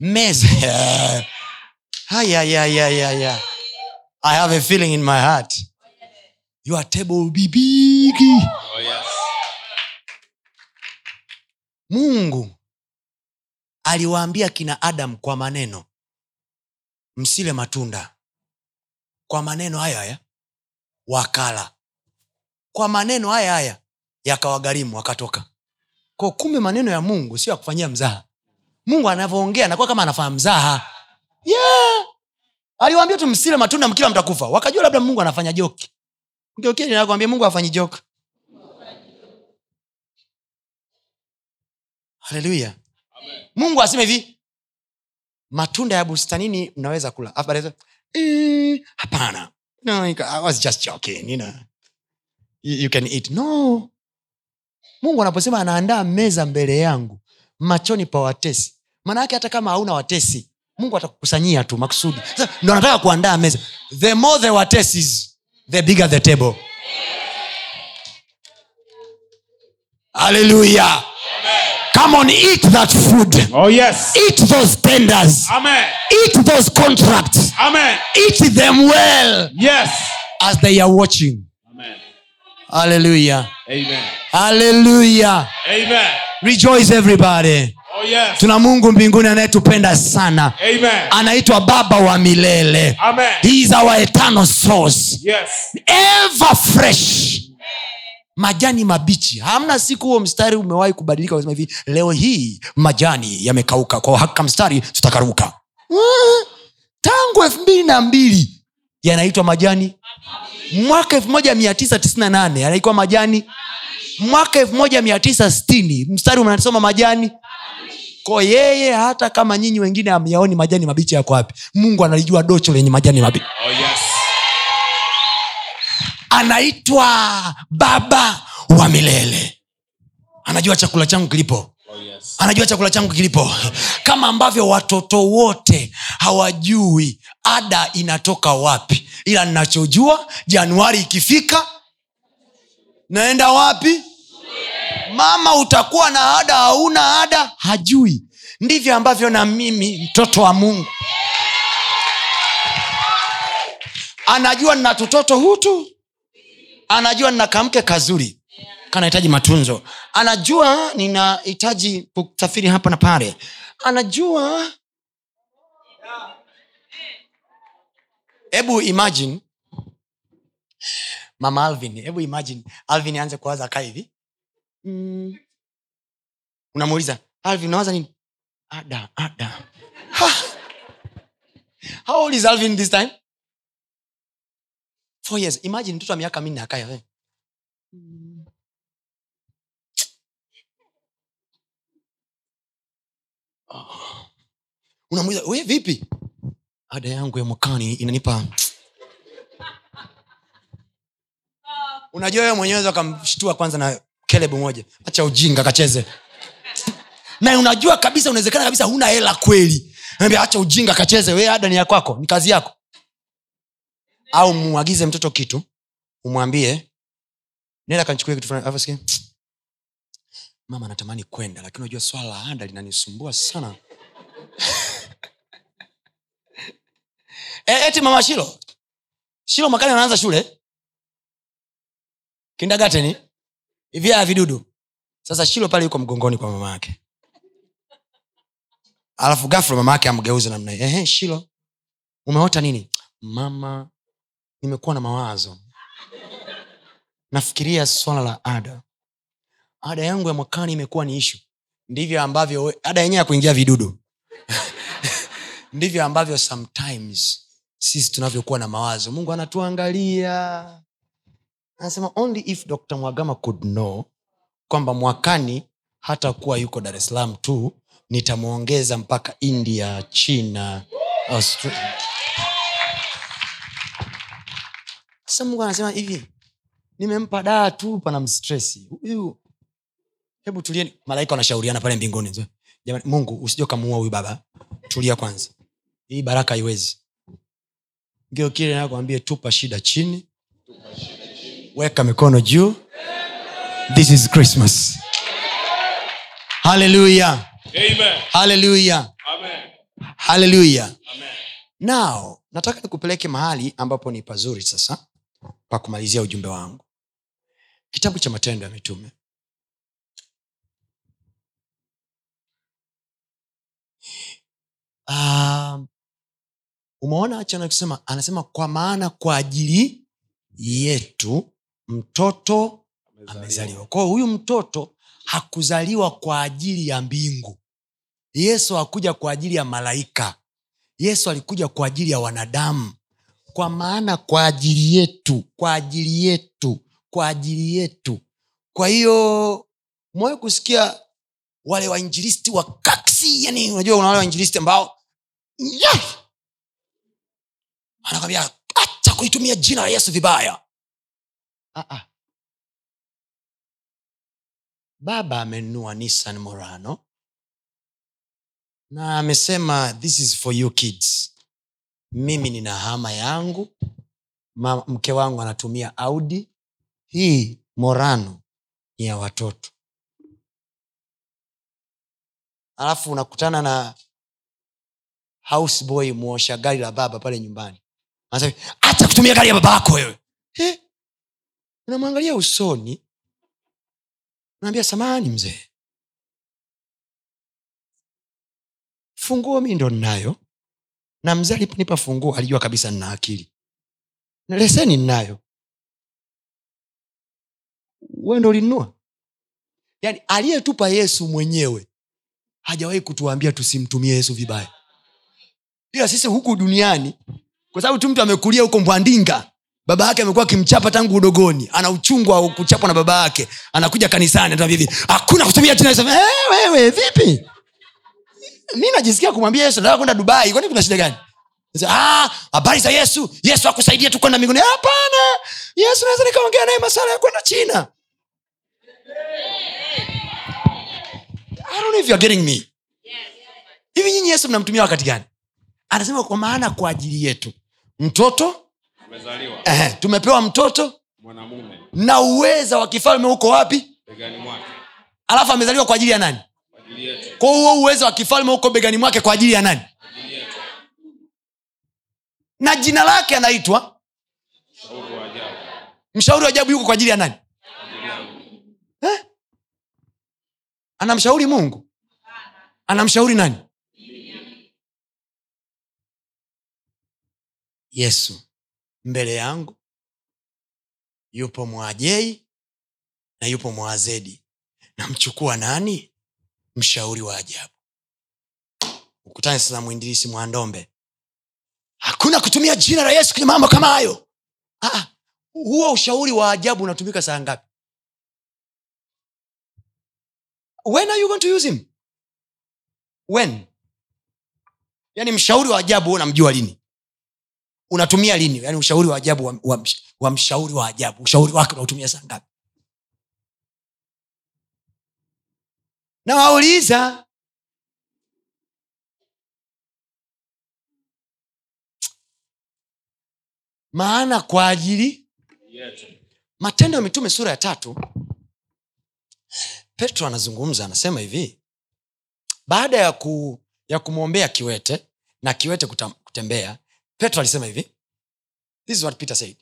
Meza haya ya ya ya ya i have a feeling in my heart. Your table will be big. Oh yes. mungu aliwaambia kina adam kwa maneno msile matunda. Kwa maneno haya haya wakala. Kwa maneno haya haya yakawagharimu wakatoka. Ko kumbe maneno ya mungu sio ya kufanyia mzaha. Mungu anavyoongea nakuwa kama anafanya mzaha. Yeah. aliwaambia tu msile matunda mkila mtakufa. Wakajua labda mungu anafanya joki nakwambia mungu afanyi joka haleluya mungu aseme hivi matunda ya bustanini mnaweza kula. "Eh, hapana. No, I was just joking, you know. you, you can eat. No. Mungu anaposema anaandaa meza mbele yangu machoni pa watesi. Maana hata kama hauna watesi mungu atakukusanyia tu makusudi. Ndo anataka kuandaa meza. The more the watesis the bigger the table. Haleluya come on eat that food Oh yes. eat those tenders Amen. eat those contracts Amen. eat them well Yes. as they are watching Amen. hallelujah Amen. hallelujah Amen. rejoice everybody Oh yes. tuna mungu mbinguni anayetupenda sana anaitwa baba wa milele Amen. he is our eternal source Yes. ever fresh majani mabichi. Hamna siku huo mstari umewahi kubadilika ukasema hivi leo hii majani yamekauka. Kwa haka mstari tutakaruka tangu elfu mbili na mbili yanaitwa majani. Mwaka elfu moja mia tisa tisini na nane yanaitwa majani. Mwaka elfu moja mia tisa sitini mstari unasoma majani. Ko yeye hata kama nyinyi wengine amyaoni majani mabichi yako wapi mungu analijua docho lenye majani mabichi. Oh yes. Anaitwa baba wa milele. Anajua chakula changu kilipo? Oh anajua chakula changu kilipo? Kama ambavyo watoto wote hawajui ada inatoka wapi? Ila ninachojua januari ikifika naenda wapi? Mama utakuwa na ada hauna ada? Hajui. Ndivyo ambavyo na mimi mtoto wa mungu. Anajua nina tutoto hutu anajua nina kamke kazuri kanahitaji matunzo. Anajua ninahitaji kusafiri hapa na pale. Anajua hebu imagine. Mama alvin hebu imagine. Alvin aanze kuwaza akaa hivi. Mm. unamuuliza alvin unawaza nini? Ada ada. Ha. how old is alvin this time four years. Imagine mtoto wa miaka minne akaya eh. Mm. Ah. unamuuliza we vipi? Ada yangu ya mwakani inanipa unajua wewe mwenyewe akamshtua kwanza na kelebu moja. Acha ujinga kacheze. Na unajua kabisa unawezekana kabisa huna hela kweli. Naambia, acha ujinga kacheze. We ada ni ya kwako? Ni kazi yako au mwagize mtoto kitu umwambie nenda kanchukue kitu fulani. Mama natamani kwenda lakini unajua swala la ada linanisumbua sana. E, eti mama shilo? Shilo mwakani anaanza shule? Kindagateni haya vidudu? Sasa shilo pale yuko mgongoni kwa mama yake. Alafu gafla mama yake amgeuze namna shilo umeota nini? Mama nimekuwa na mawazo. Nafikiria swala la ada. Ada yangu ya mwakani imekuwa ni ishu ndivyo ambavyo ada yenyewe ya kuingia vidudu. Ndivyo ambavyo sometimes sisi tunavyokuwa na mawazo. Mungu anatuangalia. Anasema only if dr mwagama could know kwamba mwakani hata kuwa yuko dar es salaam tu nitamwongeza mpaka india china Austra- sasa mungu anasema hivi nimempa daa tu pana mstresi huyu hebu tulieni. Malaika wanashauriana pale mbinguni. Jamani mungu usije ukamuua huyu baba. Tulia kwanza. Hii baraka haiwezi. Ngio kile nakwambie tupa shida chini. Weka mikono juu. This is christmas. Haleluya haleluya haleluya now nataka nikupeleke mahali ambapo ni pazuri sasa pa kumalizia ujumbe wangu. Kitabu cha matendo ya mitume. Uh, umeona acha anakisema anasema kwa maana kwa ajili yetu mtoto amezaliwa. Kwao huyu mtoto hakuzaliwa kwa ajili ya mbingu. Yesu hakuja kwa ajili ya malaika. Yesu alikuja kwa ajili ya wanadamu kwa maana kwa ajili yetu kwa ajili yetu kwa ajili yetu. Kwa hiyo mwawe kusikia wale wainjilisti wa kaksi yani unajua una wale wainjilisti ambao anakwambia acha kulitumia jina la yesu vibaya. Ah. baba amenunua nissan morano na amesema this is for you kids mimi nina hama yangu. Ma, mke wangu anatumia audi. Hii morano ni ya watoto. Alafu unakutana na houseboy mwosha gari la baba pale nyumbani. Anasema hata kutumia gari ya baba yako wewe. Eh, unamwangalia usoni. Naambia samani mzee. Funguo mi ndo ninayo na mzee aliponipa funguo alijua kabisa nina akili. Leseni ninayo. We ndo yaani aliyetupa yesu mwenyewe hajawahi kutuambia tusimtumie yesu vibaya. Ila sisi huku duniani kwa sababu tu mtu amekulia huko mbwandinga baba yake amekuwa akimchapa tangu udogoni ana uchungu wa kuchapwa na baba yake anakuja kanisani hakuna kutumia jina la Yesu." eh, wewe vipi mi najisikia kumwambia yesu nataka kwenda dubai. Kwani kuna shida gani? "Ah, habari za yesu. Yesu akusaidia tu kwenda mbinguni. Hapana. Yesu naweza nikaongea naye masala ya kwenda china. I don't know if you're getting me. Hivi nyinyi yesu mnamtumia wakati gani? Anasema kwa maana kwa ajili yetu. Mtoto eh, tumepewa mtoto. Mwanamume. Na uweza wa kifalme uko wapi? Alafu amezaliwa kwa ajili ya nani kwa huo uwezo wa kifalme uko begani mwake kwa ajili ya nani? Na jina lake anaitwa? Mshauri wa ajabu yuko kwa ajili ya nani? Eh? anamshauri mungu. Anamshauri nani? Yesu. Mbele yangu. Yupo mwajei na yupo mwazedi. Namchukua nani mshauri wa ajabu. Ukutane sasa na mwindirisi mwandombe. Hakuna kutumia jina la yesu kwenye mambo kama hayo. Ah, huo ushauri wa ajabu unatumika saa ngapi? When are you going to use him? When? Yaani mshauri wa ajabu unamjua lini? Unatumia lini? Yaani ushauri wa ajabu wa, wa, wa mshauri wa ajabu ushauri wake unautumia saa ngapi nawauliza. Maana kwa ajili yetu matendo ya mitume sura ya tatu. Petro anazungumza anasema hivi. Baada ya, ku, ya kumwombea kiwete na kiwete kutam, kutembea petro alisema hivi. This is what peter said.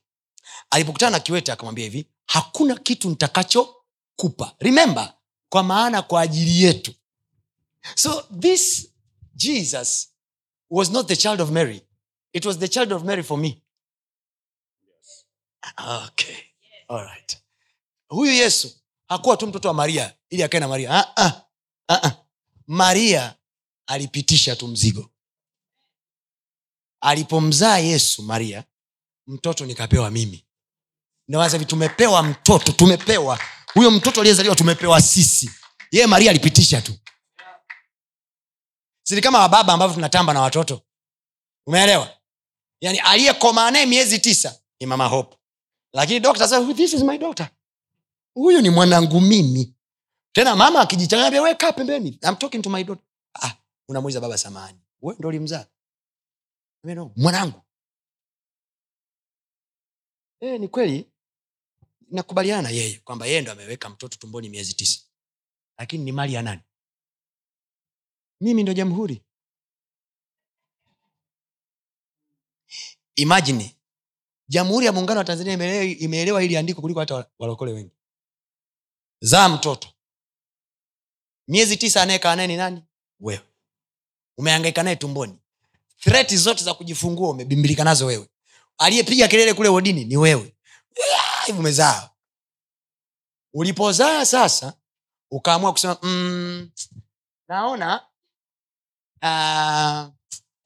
Alipokutana na kiwete akamwambia hivi hakuna kitu nitakachokupa. Remember kwa maana kwa ajili yetu. So this jesus was not the child of mary. It was the child of mary for me. Okay. Alright. huyu yesu hakuwa tu mtoto wa maria ili akae na maria. Uh-uh. Uh-uh. maria alipitisha tu mzigo. Alipomzaa yesu maria mtoto nikapewa mimi. Nawaza tumepewa mtoto tumepewa huyo mtoto aliyezaliwa tumepewa sisi. Yeye maria alipitisha tu. Sini kama wababa ambavyo tunatamba na watoto? Umeelewa? Yani aliyekomaa naye miezi tisa ni mama hope. Lakini dokta sasa this is my daughter. Huyu ni mwanangu mimi. Tena mama akijichanganya we kaa pembeni. I'm talking to my daughter. Ah, unamuuliza baba samani we ndo ulimzaa? Mwanangu. E, ni kweli nakubaliana na yeye kwamba yeye ndo ameweka mtoto tumboni miezi tisa. Lakini ni mali ya nani? Mimi ndo jamhuri. Imajini jamhuri ya muungano wa tanzania imeelewa, hili andiko kuliko hata walokole wengi. Zaa mtoto. Miezi tisa anayekaa naye ni nani? Wewe. Umeangaika naye tumboni. Threti zote za kujifungua umebimbilika nazo wewe. Aliyepiga kelele kule wodini ni wewe. Ah, hivi umezaa ulipozaa sasa ukaamua kusema mm, naona uh,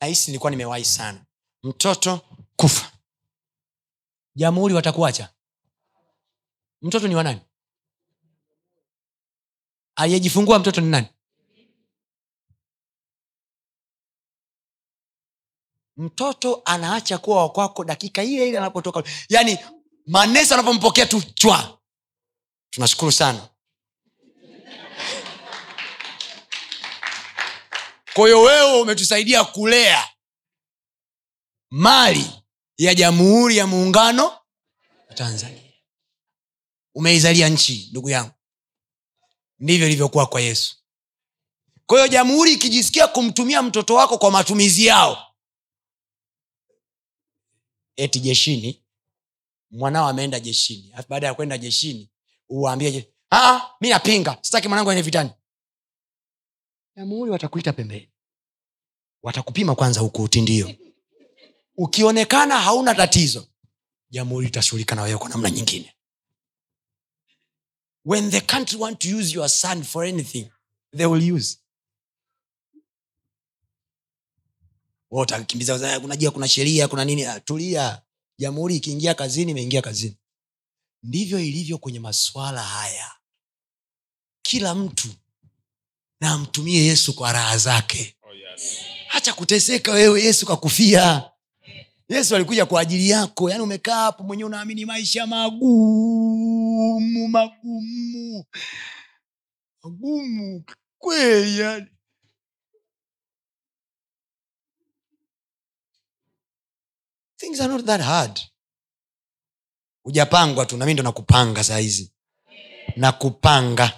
nahisi nilikuwa nimewahi sana. Mtoto kufa. Jamhuri watakuacha? Mtoto ni wanani aliyejifungua mtoto ni nani? Mtoto anaacha kuwa wakwako dakika ile ile anapotoka. Yaani manesi anapompokea tu chwa. Tunashukuru sana. Kwahiyo wewe umetusaidia kulea mali ya jamhuri ya muungano wa tanzania. Umeizalia nchi ndugu yangu. Ndivyo ilivyokuwa kwa yesu. Kwa hiyo jamhuri ikijisikia kumtumia mtoto wako kwa matumizi yao eti jeshini mwanao ameenda jeshini. Baada ya kwenda jeshini uwaambie "Ah, mi napinga sitaki mwanangu aende vitani. Jamhuri watakuita pembeni. Watakupima kwanza huku utindio ukionekana hauna tatizo jamhuri itashughulika na wewe kwa namna nyingine. When the country want to use your son for anything they will use. Utakimbiza "Ah, unajua kuna sheria kuna nini? Ah, tulia jamhuri ikiingia kazini imeingia kazini. Ndivyo ilivyo kwenye masuala haya. Kila mtu na amtumie yesu kwa raha zake. Oh, yes. hacha kuteseka wewe yesu kakufia. Yesu alikuja kwa ajili yako. Yaani umekaa hapo mwenyewe unaamini maisha magumu magumu. Magumu kweli yani things are not that hard. Hujapangwa tu nami ndo nakupanga saa hizi. Nakupanga.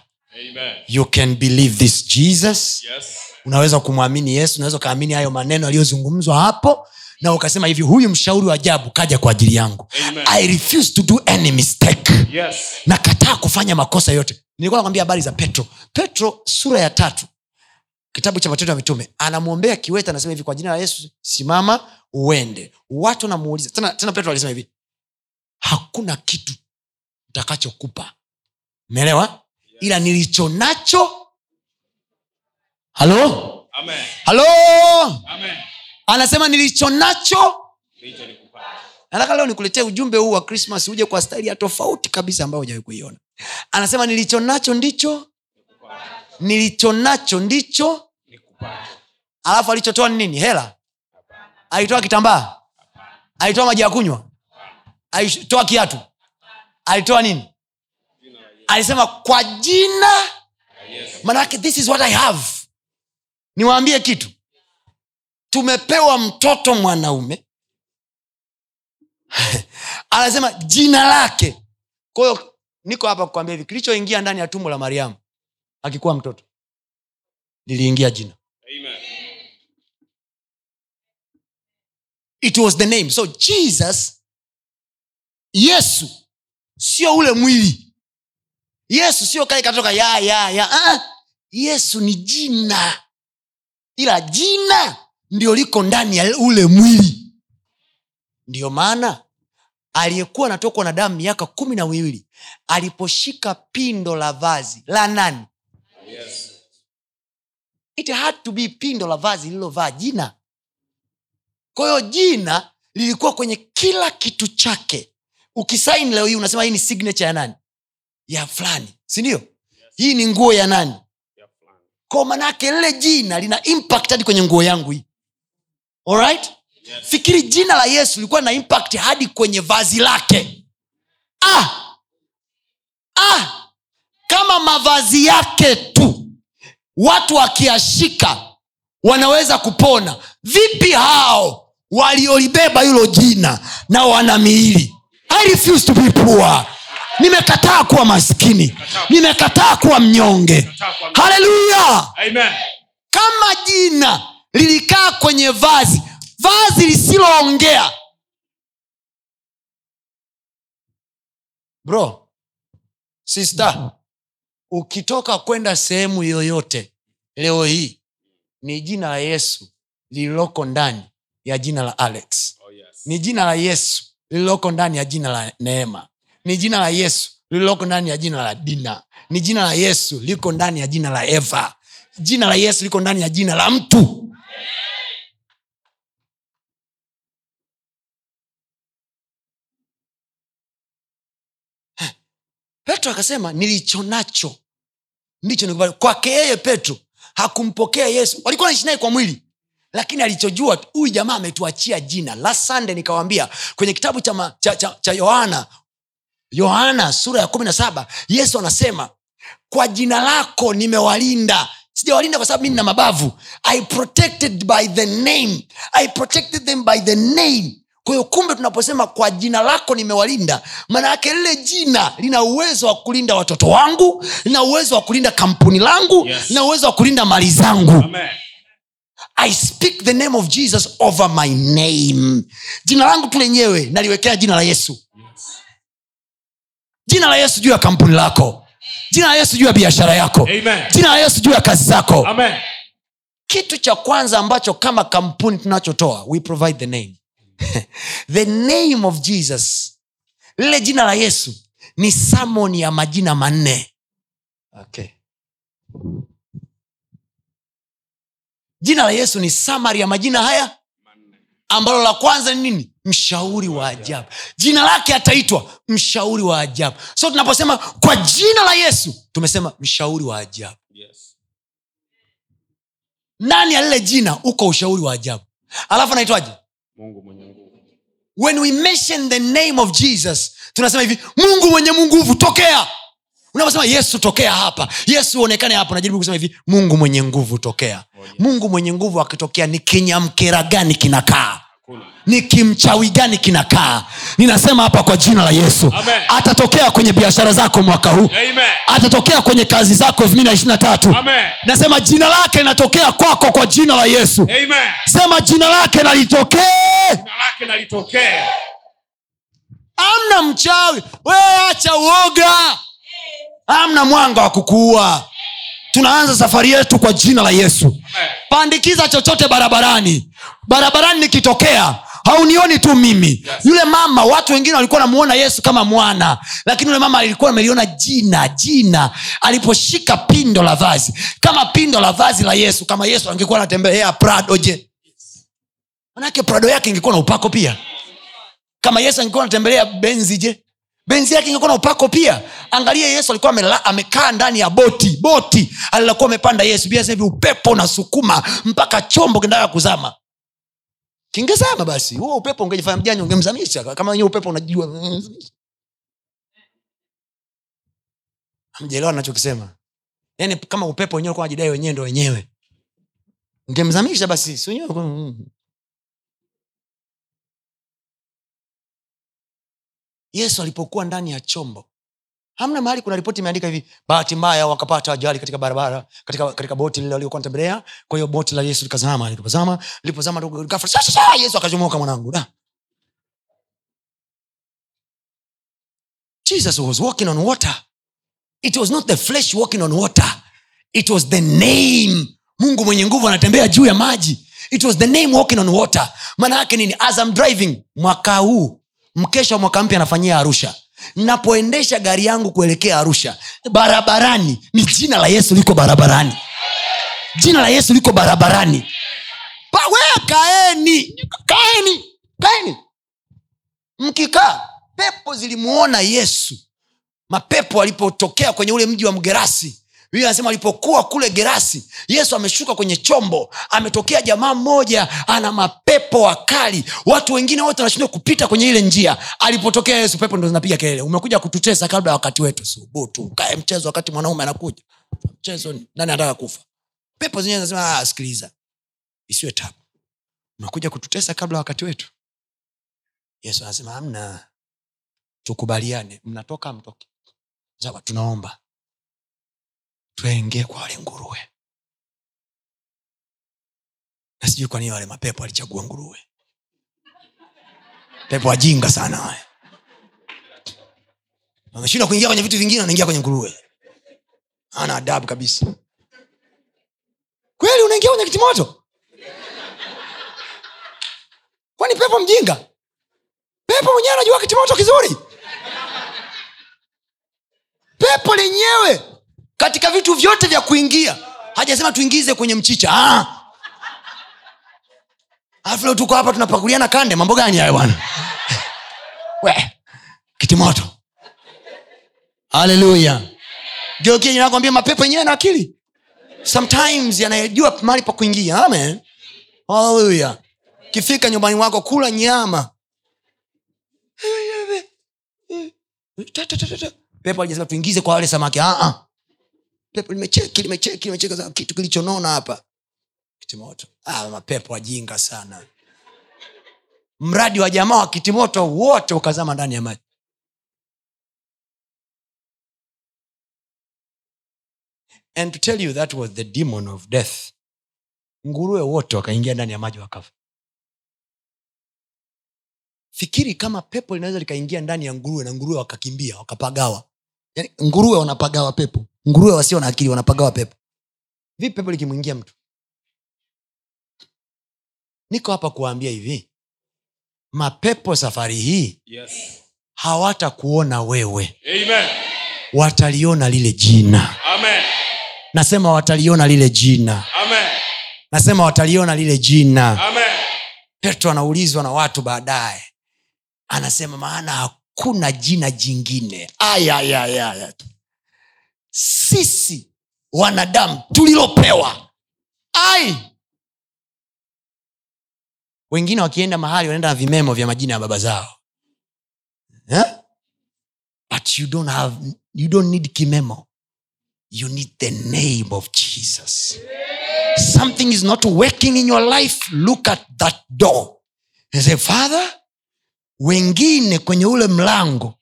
Amen. you can believe this jesus. Yes. unaweza kumwamini yesu unaweza ukaamini hayo maneno aliyozungumzwa hapo na ukasema hivi huyu mshauri wa ajabu kaja kwa ajili yangu. Amen. i refuse to do any mistake. Yes. nakataa kufanya makosa yote. Nilikuwa nakwambia habari za petro. Petro sura ya tatu kitabu cha matendo ya mitume anamwombea kiwete anasema hivi kwa jina la yesu simama uende. Watu wanamuuliza tena, tena petro alisema hivi hakuna kitu ntakachokupa umeelewa? Ila nilicho nacho. Halo? Amen. halo? Amen. anasema nilicho nacho. Nataka leo nikuletee ujumbe huu wa krismas uje kwa staili ya tofauti kabisa ambayo hujawahi kuiona. Anasema nilicho nacho ndicho nilicho nacho ndicho alafu alichotoa ni nini? Hela. Alitoa kitambaa. Alitoa maji ya kunywa. Alitoa kiatu. Alitoa nini? Alisema kwa jina manake this is what i have. Niwaambie kitu. Tumepewa mtoto mwanaume. Anasema jina lake. Kwahiyo niko hapa kukwambia hivi. Kilichoingia ndani ya tumbo la mariamu akikuwa mtoto liliingia jina. It was the name. So jesus yesu sio ule mwili. Yesu sio kale katoka ya ya ya. Ah, yesu ni jina. Ila jina ndio liko ndani ya ule mwili. Ndiyo maana aliyekuwa anatokwa na damu miaka kumi na miwili aliposhika pindo la vazi la nani it had to be pindo la vazi lililovaa jina. Kwa hiyo jina lilikuwa kwenye kila kitu chake. Ukisaini leo hii unasema hii ni signature ya nani? Ya fulani sindio hii ni nguo ya nani? Kwa manaake lile jina lina impact hadi kwenye nguo yangu hii. Alright? fikiri jina la yesu lilikuwa na impact hadi kwenye vazi lake. Ah! Ah! Kama mavazi yake tu. Watu wakiashika wanaweza kupona. Vipi hao waliolibeba hilo jina na wana miili? I refuse to be poor. Nimekataa kuwa maskini. Nimekataa kuwa mnyonge. Haleluya kama jina lilikaa kwenye vazi vazi lisiloongea. Bro sister ukitoka kwenda sehemu yoyote leo hii ni jina la yesu lililoko ndani ya jina la alex Oh, yes. ni jina la yesu lililoko ndani ya jina la neema ni jina la yesu lililoko ndani ya jina la dina ni jina la yesu liko ndani ya jina la eva jina la yesu liko ndani ya jina la mtu Heh. Petro akasema nilicho nacho. Ndicho nikubali kwake yeye petro hakumpokea yesu. Walikuwa naishi naye kwa mwili. Lakini alichojua huyu jamaa ametuachia jina. La sande nikawambia kwenye kitabu cha, ma- cha, cha, cha yohana sura ya kumi na saba yesu anasema kwa jina lako nimewalinda. Sijawalinda kwa sababu mi nina mabavu. I protected by the name. I protected them by the name kwa hiyo kumbe tunaposema kwa jina lako nimewalinda maana yake lile jina lina uwezo wa kulinda watoto wangu lina uwezo wa kulinda kampuni langu Yes. lina uwezo wa kulinda mali zangu Amen. i speak the name of jesus over my name jina langu tu lenyewe naliwekea jina la yesu jina la yesu juu ya kampuni lako jina la yesu juu ya biashara yako Amen. jina la yesu juu ya kazi zako Amen. kitu cha kwanza ambacho kama kampuni tunachotoa we provide the name the name of jesus. Lile jina la yesu ni samoni ya majina manne. Okay. jina la yesu ni samari ya majina haya ambalo la kwanza ni nini? Mshauri wa ajabu. Jina lake ataitwa mshauri wa ajabu. So tunaposema kwa jina la yesu tumesema mshauri wa ajabu. Yes. ndani ya lile jina uko ushauri wa ajabu? Alafu anaitwaje? Mungu. When we mention the name of jesus tunasema hivi mungu mwenye nguvu tokea. Unaposema yesu tokea hapa. Yesu uonekane hapa unajaribu kusema hivi mungu mwenye nguvu tokea. Mungu mwenye nguvu akitokea ni kinyamkera gani kinakaa. Ni kimchawi gani kinakaa ninasema hapa kwa jina la yesu Amen. atatokea kwenye biashara zako mwaka huu Amen. atatokea kwenye kazi zako elfu mbili na ishiri na tatu Amen. nasema jina lake linatokea kwako kwa jina la yesu Amen. sema jina lake nalitokee amna mchawi we acha uoga amna mwanga wa kukuua tunaanza safari yetu kwa jina la yesu. Pandikiza chochote barabarani. Barabarani nikitokea haunioni tu mimi. Yes. yule mama watu wengine walikuwa namuona yesu kama mwana lakini yule mama alikuwa ameliona jina jina aliposhika pindo la vazi. Kama pindo la vazi la yesu kama yesu angekuwa anatembelea prado je? Manake prado yake ingekuwa na upako pia. Kama yesu angekuwa anatembelea benzi je benzi yake ingekuwa na upako pia. Angalia yesu alikuwa amekaa ndani ya boti boti. Alilokuwa amepanda yesu hivi upepo unasukuma mpaka chombo kinataka kuzama. Kingezama basi huo upepo ungejifanya mjani ungemzamisha. Kama wenyewe upepo unajua mjelewa nachokisema yaani kama upepo wenyewe ulikuwa unajidai wenyewe ndo wenyewe. Ngemzamisha basi si yesu alipokuwa ndani ya chombo hamna mahali kuna ripoti imeandika hivi bahati mbaya wakapata ajali katika barabara katika, katika boti lile waliokuwa natembelea kwa hiyo boti la yesu likazama likazama lipozama ghafla, sha, sha, sha, yesu akachomoka mwanangu jesus was walking on water. It was not the flesh walking on water. It was the name. Mungu mwenye nguvu anatembea juu ya maji. It was the name walking on water. Maana yake nini? As I'm driving mwaka huu mkesha wa mwaka mpya anafanyia arusha. Napoendesha gari yangu kuelekea arusha barabarani ni jina la yesu liko barabarani. Jina la yesu liko barabarani. Pa- we kaeni kaeni kaeni. Mkikaa pepo zilimuona yesu. Mapepo alipotokea kwenye ule mji wa mgerasi biblia anasema alipokuwa kule gerasi yesu ameshuka kwenye chombo ametokea jamaa mmoja ana mapepo wakali. Watu wengine wote wanashindwa kupita kwenye ile njia. Alipotokea yesu pepo ndo zinapiga kelele. Umekuja kututesa kabla wakati wetu subutu ukae mchezo wakati mwanaume anakuja. Mchezo nani anataka kufa? Pepo zenyewe zinasema "Ah, sikiliza. Isiwe tabu. Umekuja kututesa kabla wakati wetu. Yesu anasema amna tukubaliane. Mnatoka mtoke. Sawa tunaomba tuengee kwa wale nguruwe. Na sijui kwa nini wale mapepo alichagua nguruwe. Pepo wajinga sana wale. Wameshindwa kuingia kwenye vitu vingine wanaingia kwenye nguruwe. Ana adabu kabisa. Kweli unaingia kwenye kitimoto? Kwani pepo mjinga? Pepo mwenyewe anajua kitimoto kizuri. Pepo lenyewe katika vitu vyote vya kuingia hajasema tuingize kwenye mchicha ah. alafu tuko hapa tunapakuliana kande mambo gani hayo bwana? Kitimoto. Haleluya geukie nakwambia mapepo yenyewe na akili. Sometimes yanayejua mahali pa kuingia. Amen. Haleluya kifika nyumbani wako kula nyama. Pepo ajasema tuingize kwa wale samaki ah. Pepo limecheki limecheki limecheki kitu kilichonona hapa. Kitimoto. Ah, mapepo wajinga sana. Mradi wa jamaa wa kitimoto wote ukazama ndani ya maji. And to tell you that was the demon of death nguruwe wote wakaingia ndani ya maji wakafa. Fikiri kama pepo linaweza likaingia ndani ya nguruwe na nguruwe wakakimbia wakapagawa. Yani, nguruwe wanapagawa pepo nguruwe wasio na akili wanapagawa pepo vipi pepo likimwingia mtu niko hapa kuwaambia hivi mapepo safari hii Yes. hawatakuona wewe Amen. wataliona lile jina Amen. nasema wataliona lile jina Amen. nasema wataliona lile jina Amen. petro anaulizwa na watu baadaye anasema maana hakuna jina jingine ayayayaya sisi wanadamu tulilopewa. Ai! Wengine wakienda mahali wanaenda na vimemo vya majina ya baba zao. Eh? but you don't have you don't need kimemo. You need the name of jesus. Something is not working in your life look at that door. And say father wengine kwenye ule mlango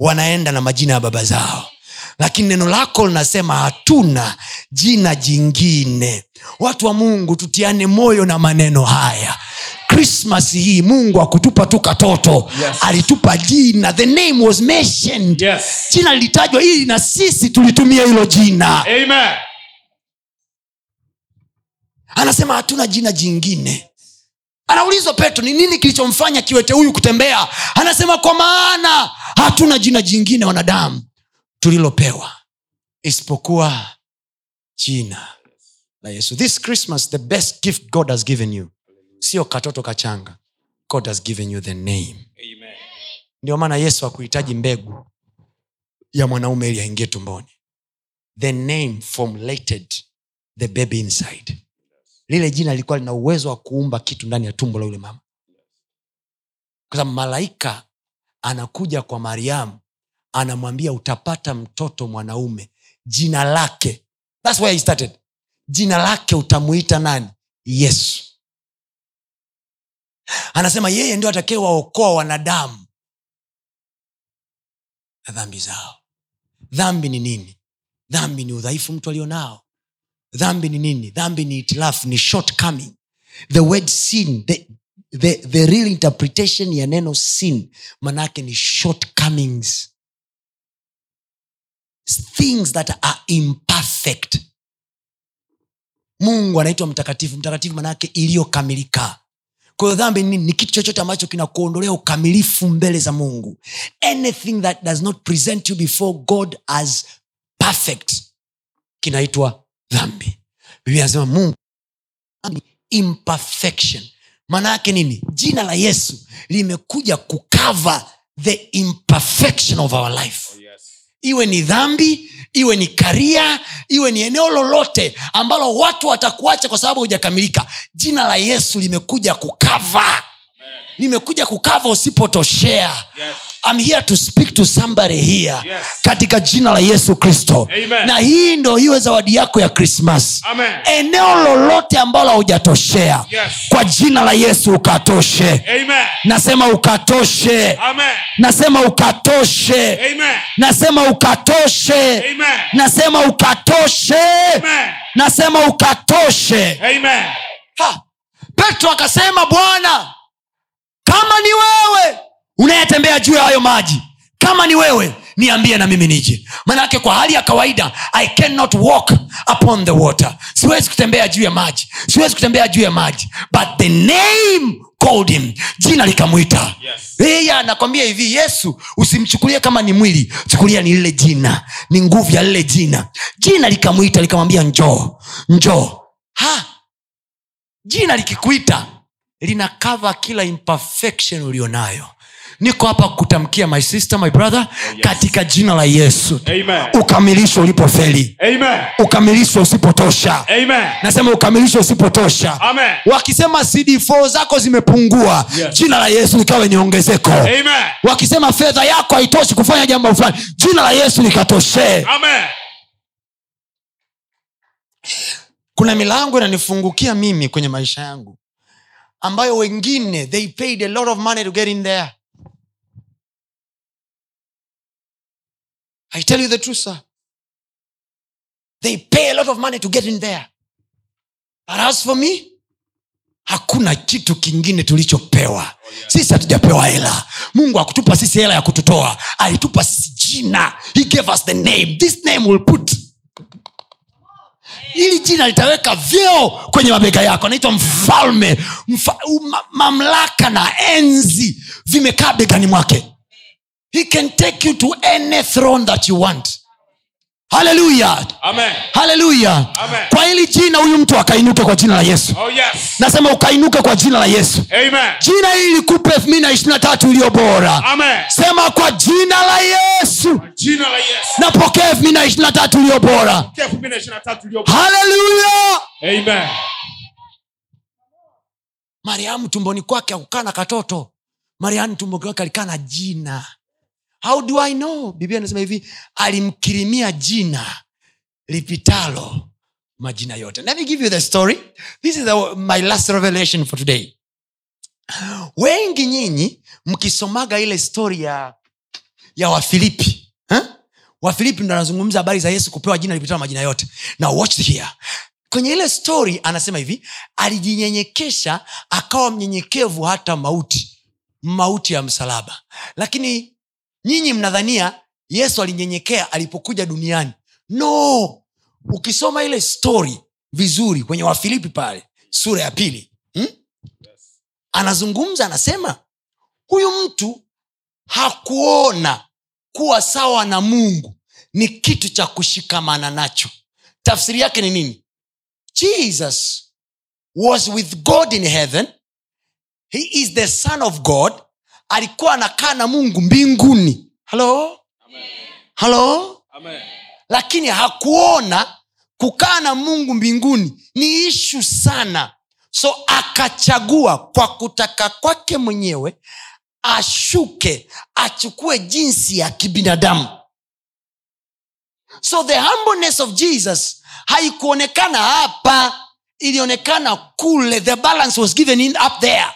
wanaenda na majina ya baba zao lakini neno lako linasema hatuna jina jingine. Watu wa mungu tutiane moyo na maneno haya. Krismas hii mungu akutupa tu katoto. Yes. alitupa jina. The name was mentioned. Yes. jina lilitajwa ili na sisi tulitumia hilo jina. Amen. anasema hatuna jina jingine. Anaulizwa petro ni nini kilichomfanya kiwete huyu kutembea? Anasema kwa maana hatuna jina jingine wanadamu tulilopewa isipokuwa jina la yesu. This christmas the best gift god has given you sio katoto kachanga. God has given you the name. Ndio maana yesu akuhitaji mbegu ya mwanaume ili aingie tumboni. The name formulated the baby inside. Lile jina lilikuwa lina uwezo wa kuumba kitu ndani ya tumbo la yule mama. Kwa malaika anakuja kwa mariamu anamwambia utapata mtoto mwanaume jina lake. That's where he started. Jina lake utamuita nani? Yesu. Anasema yeye ndio atakayewaokoa wanadamu na dhambi zao. Dhambi ni nini? Dhambi ni udhaifu mtu alionao. Dhambi ni nini? Dhambi ni itilafu ni shortcoming. The word sin the, the, the real interpretation ya neno sin manaake ni shortcomings things that are imperfect. Mungu anaitwa mtakatifu. Mtakatifu manaake iliyokamilika. Kwa hiyo dhambi ni nini? ni kitu chochote ambacho kinakuondolea ukamilifu mbele za mungu. Anything that does not present you before god as perfect kinaitwa dhambi. Biblia anasema mungu imperfection. Maana yake nini? Jina la yesu limekuja kukava the imperfection of our life iwe ni dhambi iwe ni karia iwe ni eneo lolote ambalo watu watakuacha kwa sababu hujakamilika. Jina la yesu limekuja kukava limekuja kukava usipotoshea Yes. I'm here to speak to somebody here Yes. katika jina la yesu kristo na hii ndo iwe zawadi yako ya krismas eneo lolote ambalo haujatoshea Yes. kwa jina la yesu ukatoshe Amen. nasema ukatoshe Amen. nasema ukatoshe Amen. nasema ukatoshe Amen. nasema ukatoshe Amen. nasema ukatoshe Amen. ha. petro akasema bwana kama ni wewe unayetembea juu ya hayo maji kama ni wewe niambie na mimi nije. Manake kwa hali ya kawaida i cannot walk upon the water. Siwezi kutembea juu ya maji siwezi kutembea juu ya maji. But the name called him. Jina likamwita. Yes. yeye anakwambia hivi yesu usimchukulie kama ni mwili chukulia ni lile jina ni nguvu ya lile jina. Jina likamwita likamwambia njoo njoo. Ha! Jina likikuita lina cover kila imperfection ulionayo. Niko hapa kutamkia my sister my brother yes. katika jina la yesu. Ukamilisho ulipofeli. Ukamilisho usipotosha. Amen. nasema ukamilisho usipotosha. Amen. wakisema cd4 zako zimepungua Yes. jina la yesu likawe ni ongezeko. Wakisema fedha yako haitoshi kufanya jambo fulani jina la yesu likatoshee kuna milango inanifungukia mimi kwenye maisha yangu ambayo wengine they paid a lot of money to get in there. I tell you the truth sir. They pay a lot of money to get in there. But as for me hakuna kitu kingine tulichopewa. Sisi hatujapewa hela. Mungu akutupa sisi hela ya kututoa. Alitupa sisi jina. He gave us the name. This name will put hili jina litaweka vyeo kwenye mabega yako. Anaitwa mfalme. Mfa, um, mamlaka na enzi vimekaa begani mwake. He can take you to any throne that you want haleluya Amen. haleluya kwa hili jina huyu mtu akainuke kwa jina la yesu. Oh yes. nasema ukainuke kwa jina la yesu. Amen. jina hili likupe elfu mbili na ishirina tatu iliyo bora. Amen. sema kwa jina la yesu. Jina la Yesu. napokea elfu mbili na ishirina tatu iliyo bora. Haleluya mariamu tumboni kwake akukaa na katoto. Mariamu tumboni kwake alikaa na jina how do i know? Biblia anasema hivi alimkirimia jina lipitalo majina yote. Let me give you the story. This is the, my last revelation for today. Wengi nyinyi mkisomaga ile story ya ya wafilipi eh? wafilipi ndo anazungumza habari za yesu kupewa jina lipitalo majina yote. Now watch here. Kwenye ile story anasema hivi alijinyenyekesha akawa mnyenyekevu hata mauti mauti ya msalaba. Lakini nyinyi mnadhania yesu alinyenyekea alipokuja duniani. No! Ukisoma ile story vizuri kwenye wafilipi pale sura ya pili hmm? anazungumza anasema huyu mtu hakuona kuwa sawa na mungu. Ni kitu cha kushikamana nacho. Tafsiri yake ni nini? Jesus was with god in heaven. He is the son of god alikuwa anakaa na mungu mbinguni. Halo halo Amen. lakini hakuona kukaa na mungu mbinguni ni ishu sana. So akachagua kwa kutaka kwake mwenyewe ashuke achukue jinsi ya kibinadamu. So the humbleness of jesus haikuonekana hapa ilionekana kule. The balance was given in up there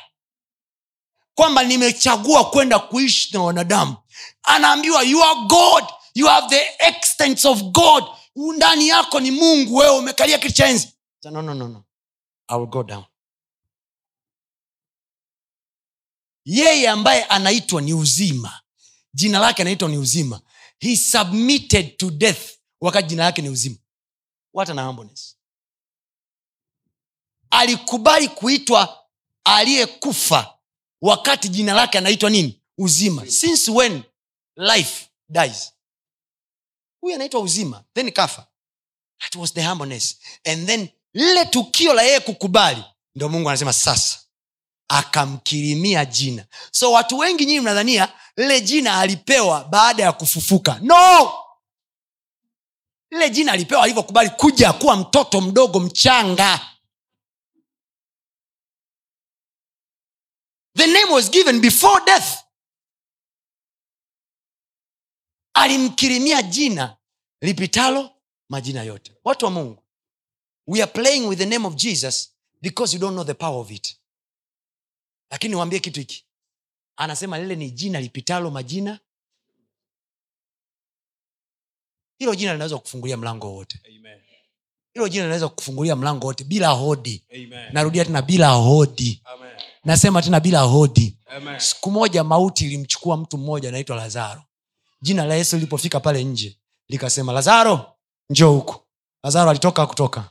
kwamba nimechagua kwenda kuishi na wanadamu. Anaambiwa you are god. You have the extents of god. Ndani yako ni mungu. Wewe umekalia kiti cha enzi. No, no, no, no. I will go down. Yeye ambaye anaitwa ni uzima. Jina lake anaitwa ni uzima. He submitted to death. Wakati jina lake ni uzima. What an alikubali kuitwa aliyekufa wakati jina lake anaitwa nini? Uzima. Since when life dies? Huyu anaitwa uzima then kafa. That was the humbleness and then lile tukio la yeye kukubali ndio mungu anasema sasa akamkirimia jina. So watu wengi nyinyi mnadhania lile jina alipewa baada ya kufufuka. No! Lile jina alipewa alivyokubali kuja kuwa mtoto mdogo mchanga the name was given before death. Alimkirimia jina lipitalo majina yote. Watu wa mungu we are playing with the name of jesus because you don't know the power of it. Lakini niwaambie kitu hiki. Anasema lile ni jina lipitalo majina. Hilo jina linaweza kufungulia mlango wote. Amen. hilo jina linaweza kufungulia mlango wote bila hodi. Amen. narudia tena bila hodi. Amen. Nasema tena bila hodi. Amen. siku moja mauti ilimchukua mtu mmoja anaitwa lazaro. Jina la yesu lilipofika pale nje likasema lazaro njoo huku. Lazaro alitoka kutoka?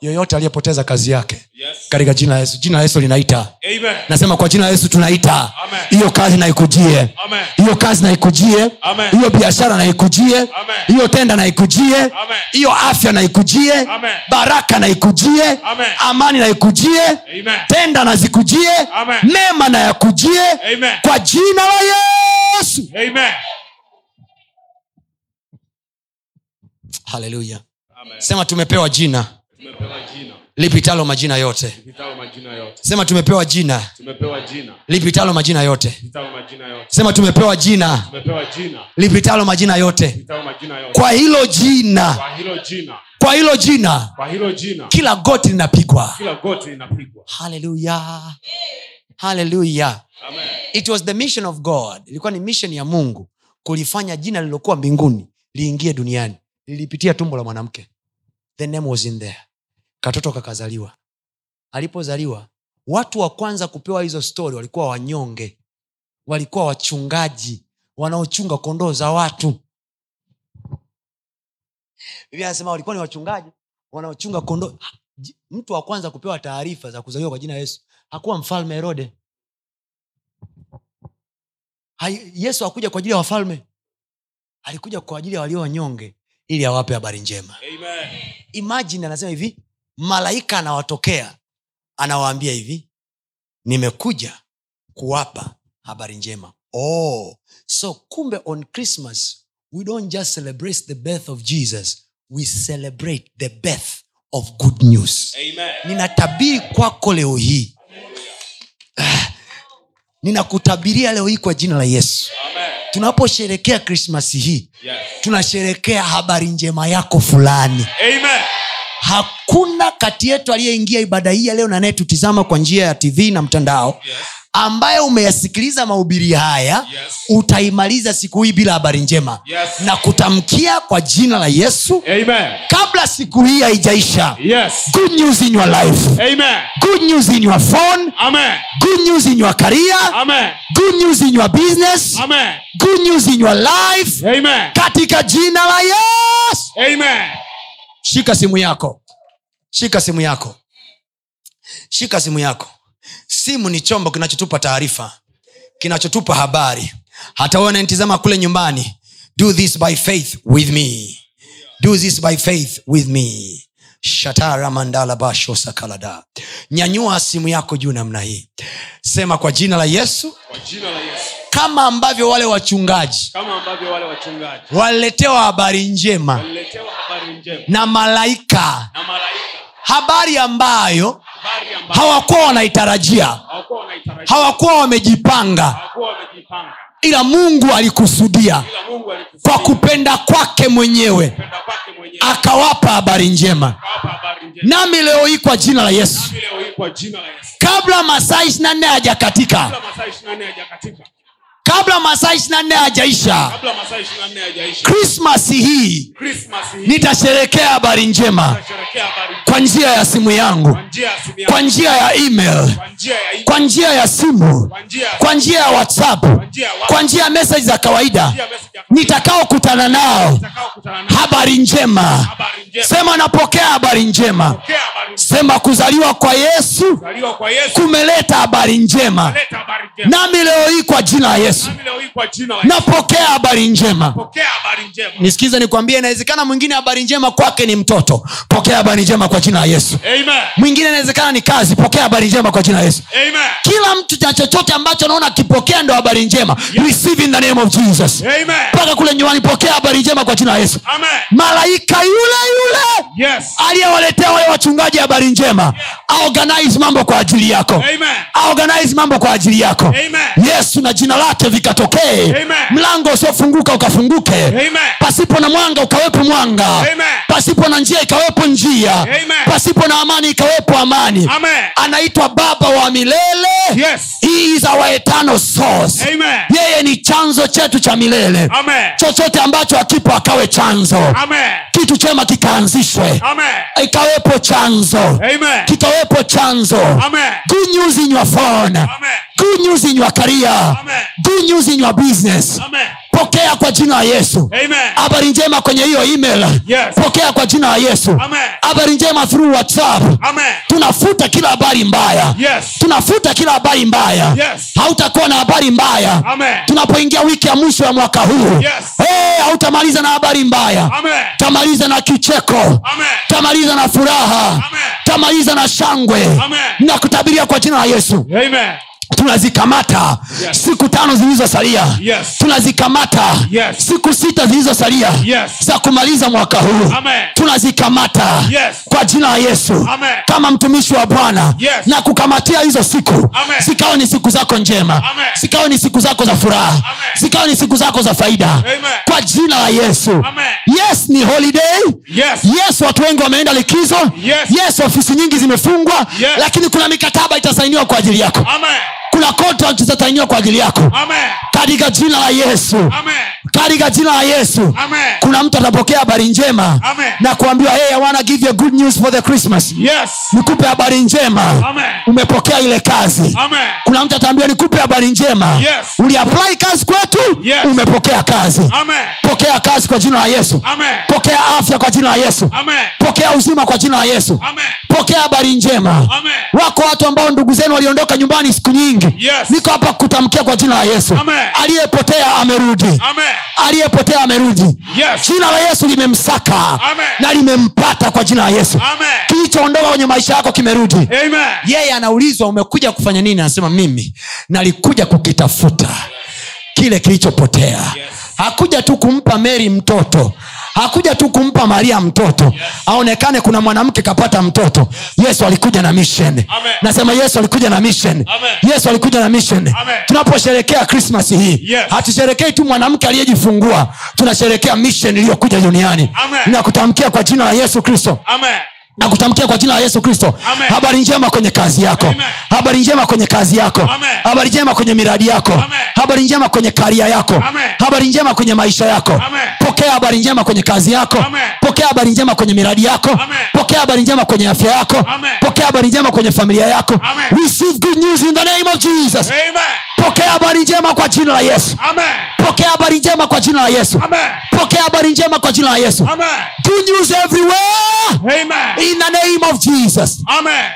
Yoyote aliyepoteza kazi yake. Katika jina la yesu. Jina la yesu linaita. Amen. nasema kwa jina la yesu tunaita. Hiyo kazi naikujie. Hiyo kazi naikujie. Hiyo biashara naikujie. Hiyo tenda naikujie. Hiyo afya naikujie. Baraka naikujie. Amani naikujie. Tenda nazikujie. Mema nayakujie. Kwa jina la yesu. Amen. haleluya Amen. sema tumepewa jina. Tumepewa jina. Lipitalo majina yote Vitao majina yote. sema tumepewa jina Tumepewa jina. lipitalo majina yote majina yote. sema tumepewa jina Tumepewa jina. lipitalo majina yote Vitao majina yote. kwa hilo jina Kwa hilo jina. kwa hilo jina Kwa hilo jina. kila goti linapigwa Kila goti linapigwa. haleluya haleluya it was the mission of god ilikuwa ni mission ya mungu kulifanya jina lililokuwa mbinguni liingie duniani lilipitia tumbo la mwanamke the name was in there katoto kakazaliwa. Alipozaliwa watu wa kwanza kupewa hizo stori walikuwa wanyonge. Walikuwa wachungaji wanaochunga kondoo za watu. Biblia anasema walikuwa ni wachungaji wanaochunga kondoo. Mtu wa kwanza kupewa taarifa za kuzaliwa kwa jina yesu hakuwa mfalme herode. Yesu hakuja kwa ajili ya wafalme. Alikuja kwa ajili ya walio wanyonge ili awape habari njema. Amen. imagine anasema hivi malaika anawatokea anawaambia hivi nimekuja kuwapa habari njema oh, so kumbe on christmas we don't just celebrate the birth of jesus we celebrate the birth of good news Amen. ninatabiri kwako leo hii Ah, ninakutabiria leo hii kwa jina la yesu tunaposherekea krismasi hii Yes. tunasherekea habari njema yako fulani Amen. Hakuna kati yetu aliyeingia ibada hii ya leo na anayetutizama kwa njia ya tv na mtandao Yes. ambaye umeyasikiliza mahubiri haya Yes. utaimaliza siku hii bila habari njema Yes. na kutamkia kwa jina la yesu Amen. kabla siku hii haijaisha Yes. good news in your life Amen. good news in your phone Amen. good news in your career Amen. good news in your business Amen. good news in your life Amen. katika jina la yesu Amen. Shika simu yako. Shika simu yako. Shika simu yako. Simu ni chombo kinachotupa taarifa kinachotupa habari. Hata wewe unanitizama kule nyumbani do this by faith with me. Do this by faith with me. Shatara mandala bashosa kalada nyanyua simu yako juu namna hii. Sema kwa jina la yesu. Kwa jina la Yesu. Kama ambavyo wale wachungaji Kama ambavyo wale wachungaji waliletewa habari njema waliletewa habari njema na malaika. Na malaika, habari ambayo hawakuwa wanaitarajia hawakuwa wamejipanga. Ila mungu alikusudia kwa kupenda kwake mwenyewe kupenda kwake mwenyewe. akawapa habari njema. Nami leo hii kwa jina la yesu. Kabla masaa ishiri na nne hajakatika kabla masaa 24 hajakatika, ishirina nne hajaisha kabla masaa ishirini na nne hayajaisha krismas hii nitasherekea habari njema kwa njia ya simu yangu kwa njia ya simu kwa njia ya email kwa njia ya simu kwa njia ya kwa njia ya whatsapp kwa njia ya meseji za kawaida nitakaokutana nao habari njema sema napokea habari njema sema kuzaliwa kwa yesu kumeleta habari njema leta habari njema. nami leo hii kwa jina la yesu Yesu. Napokea habari njema. Nisikize nikwambie inawezekana mwingine habari njema kwake ni mtoto. Pokea habari njema kwa jina la yesu. Mwingine inawezekana ni kazi. Pokea habari njema kwa jina la yesu. Amen. kila mtu na chochote ambacho anaona akipokea ndo habari njema. Receive in the name of jesus. Mpaka kule nyumbani pokea habari njema kwa jina la yesu. Amen. malaika yule yule Yes. aliyewaletea wale wachungaji habari njema aorganize mambo kwa ajili yako aorganize mambo kwa ajili yako Amen. yesu na jina lake vikatokee mlango usiofunguka ukafunguke Amen. pasipo na mwanga ukawepo mwanga Amen. pasipo na njia ikawepo njia Amen. pasipo na amani ikawepo amani Amen. anaitwa baba wa milele Yes. He is our eternal source Amen. yeye ni chanzo chetu cha milele Amen. chochote ambacho akipo akawe chanzo Amen. kitu chema kikaanzishwe ikawepo chanzo Amen. Kikawepo chanzo Amen. good news in your phone Amen. Good news in your career Amen. good news in your business Amen. pokea kwa jina la yesu habari njema kwenye hiyo email Yes. pokea kwa jina la yesu habari njema through whatsapp Amen. tunafuta kila habari mbaya Yes. tunafuta kila habari mbaya Yes. hautakuwa na habari mbaya tunapoingia wiki ya mwisho ya mwaka huu Yes. hey, hautamaliza na habari mbaya Amen. tamaliza na kicheko Amen. tamaliza na furaha Amen. tamaliza na shangwe Amen. na kutabiria kwa jina la yesu Amen. Tunazikamata Yes. siku tano zilizosalia Yes. tunazikamata Yes. siku sita zilizosalia Yes. za kumaliza mwaka huu Amen. tunazikamata Yes. kwa jina la yesu Amen. kama mtumishi wa bwana Yes. na kukamatia hizo siku Amen. zikawa ni siku zako njema Amen. zikawa ni siku zako za furaha zikawa ni siku zako za faida Amen. kwa jina la yesu Amen. yes ni holiday Yes. yes watu wengi wameenda likizo Yes. yes ofisi nyingi zimefungwa Yes. lakini kuna mikataba itasainiwa kwa ajili yako Amen. Kuna contract zitasainiwa kwa ajili yako Amen. katika jina la yesu Amen. katika jina la yesu Amen. kuna mtu atapokea habari njema Amen. na kuambiwa hey, I wanna give you good news for the christmas Yes. nikupe habari njema Amen. umepokea ile kazi Amen. kuna mtu ataambiwa nikupe habari njema Yes. uliapply kazi kwetu Yes. umepokea kazi Amen. pokea kazi kwa jina la yesu Amen. pokea afya kwa jina la yesu Amen. pokea uzima kwa jina la yesu Amen. pokea habari njema Amen. wako watu ambao ndugu zenu waliondoka nyumbani siku nyingi Yes. niko hapa kutamkia kwa jina la yesu. Aliyepotea amerudi. Aliyepotea amerudi. Yes. jina la yesu limemsaka na limempata kwa jina la yesu. Kilichoondoka kwenye maisha yako kimerudi. Amen. yeye anaulizwa umekuja kufanya nini? Anasema mimi nalikuja kukitafuta kile kilichopotea. Hakuja tu kumpa meri mtoto hakuja tu kumpa maria mtoto. Aonekane kuna mwanamke kapata mtoto. Yesu alikuja na misheni nasema yesu alikuja na mission. Yesu alikuja na misheni tunaposherekea krismas hii Yes. hatusherekei tu mwanamke aliyejifungua. Tunasherekea misheni iliyokuja duniani. Nakutamkia kwa jina la yesu kristo. Amen. Nakutamkia kwa jina la yesu kristo habari njema kwenye kazi yako Amen. habari njema kwenye kazi yako Amen. habari njema kwenye miradi yako Amen. habari njema kwenye karia yako Amen. habari njema kwenye maisha yako Amen. pokea habari njema kwenye kazi yako Amen. pokea habari njema kwenye miradi yako Amen. pokea habari njema kwenye afya yako Amen. pokea habari njema kwenye familia yako Amen. receive good news in the name of jesus Amen. Pokea habari njema kwa jina la yesu. Pokea habari njema kwa jina la yesu. Pokea habari njema kwa jina la yesu. Good news everywhere. Amen. in the name of jesus.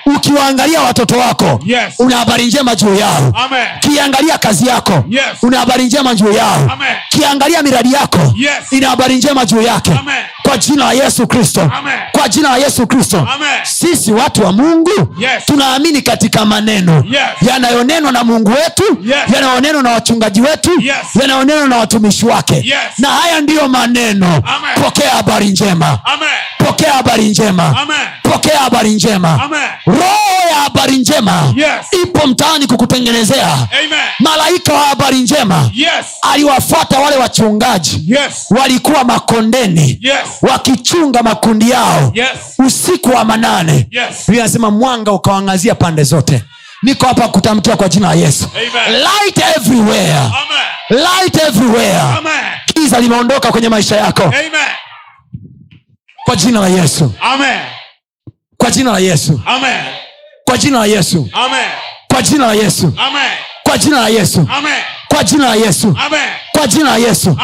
Ukiwaangalia watoto wako Yes. una habari njema juu yao. Kiangalia kazi yako Yes. una habari njema juu yao. Kiangalia miradi yako Yes. ina habari njema juu yake. Amen. kwa jina la yesu kristo. Kwa jina la yesu kristo. Sisi watu wa mungu Yes. tunaamini katika maneno. Yes. yanayonenwa na mungu wetu Yes. Yanayonenwa na wachungaji wetu Yes. yanayonenwa na watumishi wake Yes. na haya ndiyo maneno Amen. pokea habari njema Amen. pokea habari njema Amen. pokea habari njema Amen. roho ya habari njema Yes. ipo mtaani kukutengenezea Amen. malaika wa habari njema Yes. aliwafuata wale wachungaji Yes. walikuwa makondeni Yes. wakichunga makundi yao Yes. usiku wa manane Yes. anasema mwanga ukawangazia pande zote niko hapa kutamkia kwa jina la yesu Amen. light everywhere Amen. light everywhere Amen. giza limeondoka kwenye maisha yako Amen. kwa jina la yesu Amen. kwa jina la yesu Amen. kwa jina la yesu Amen. kwa jina la yesu Amen. Kwa jina la yesu Amen. kwa jina la yesu Amen. kwa jina la yesu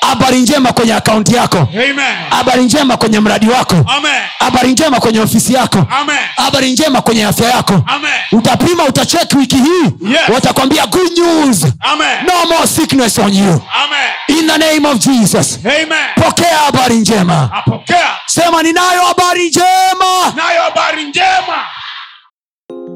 habari njema kwenye akaunti yako Amen. habari njema kwenye mradi wako Amen. habari njema kwenye ofisi yako Amen. habari njema kwenye afya yako Amen. utapima utacheki wiki hii Yes. watakwambia good news Amen. no more sickness on you Amen. in the name of jesus Amen. pokea habari njema Apokea sema ninayo habari njema ninayo habari njema.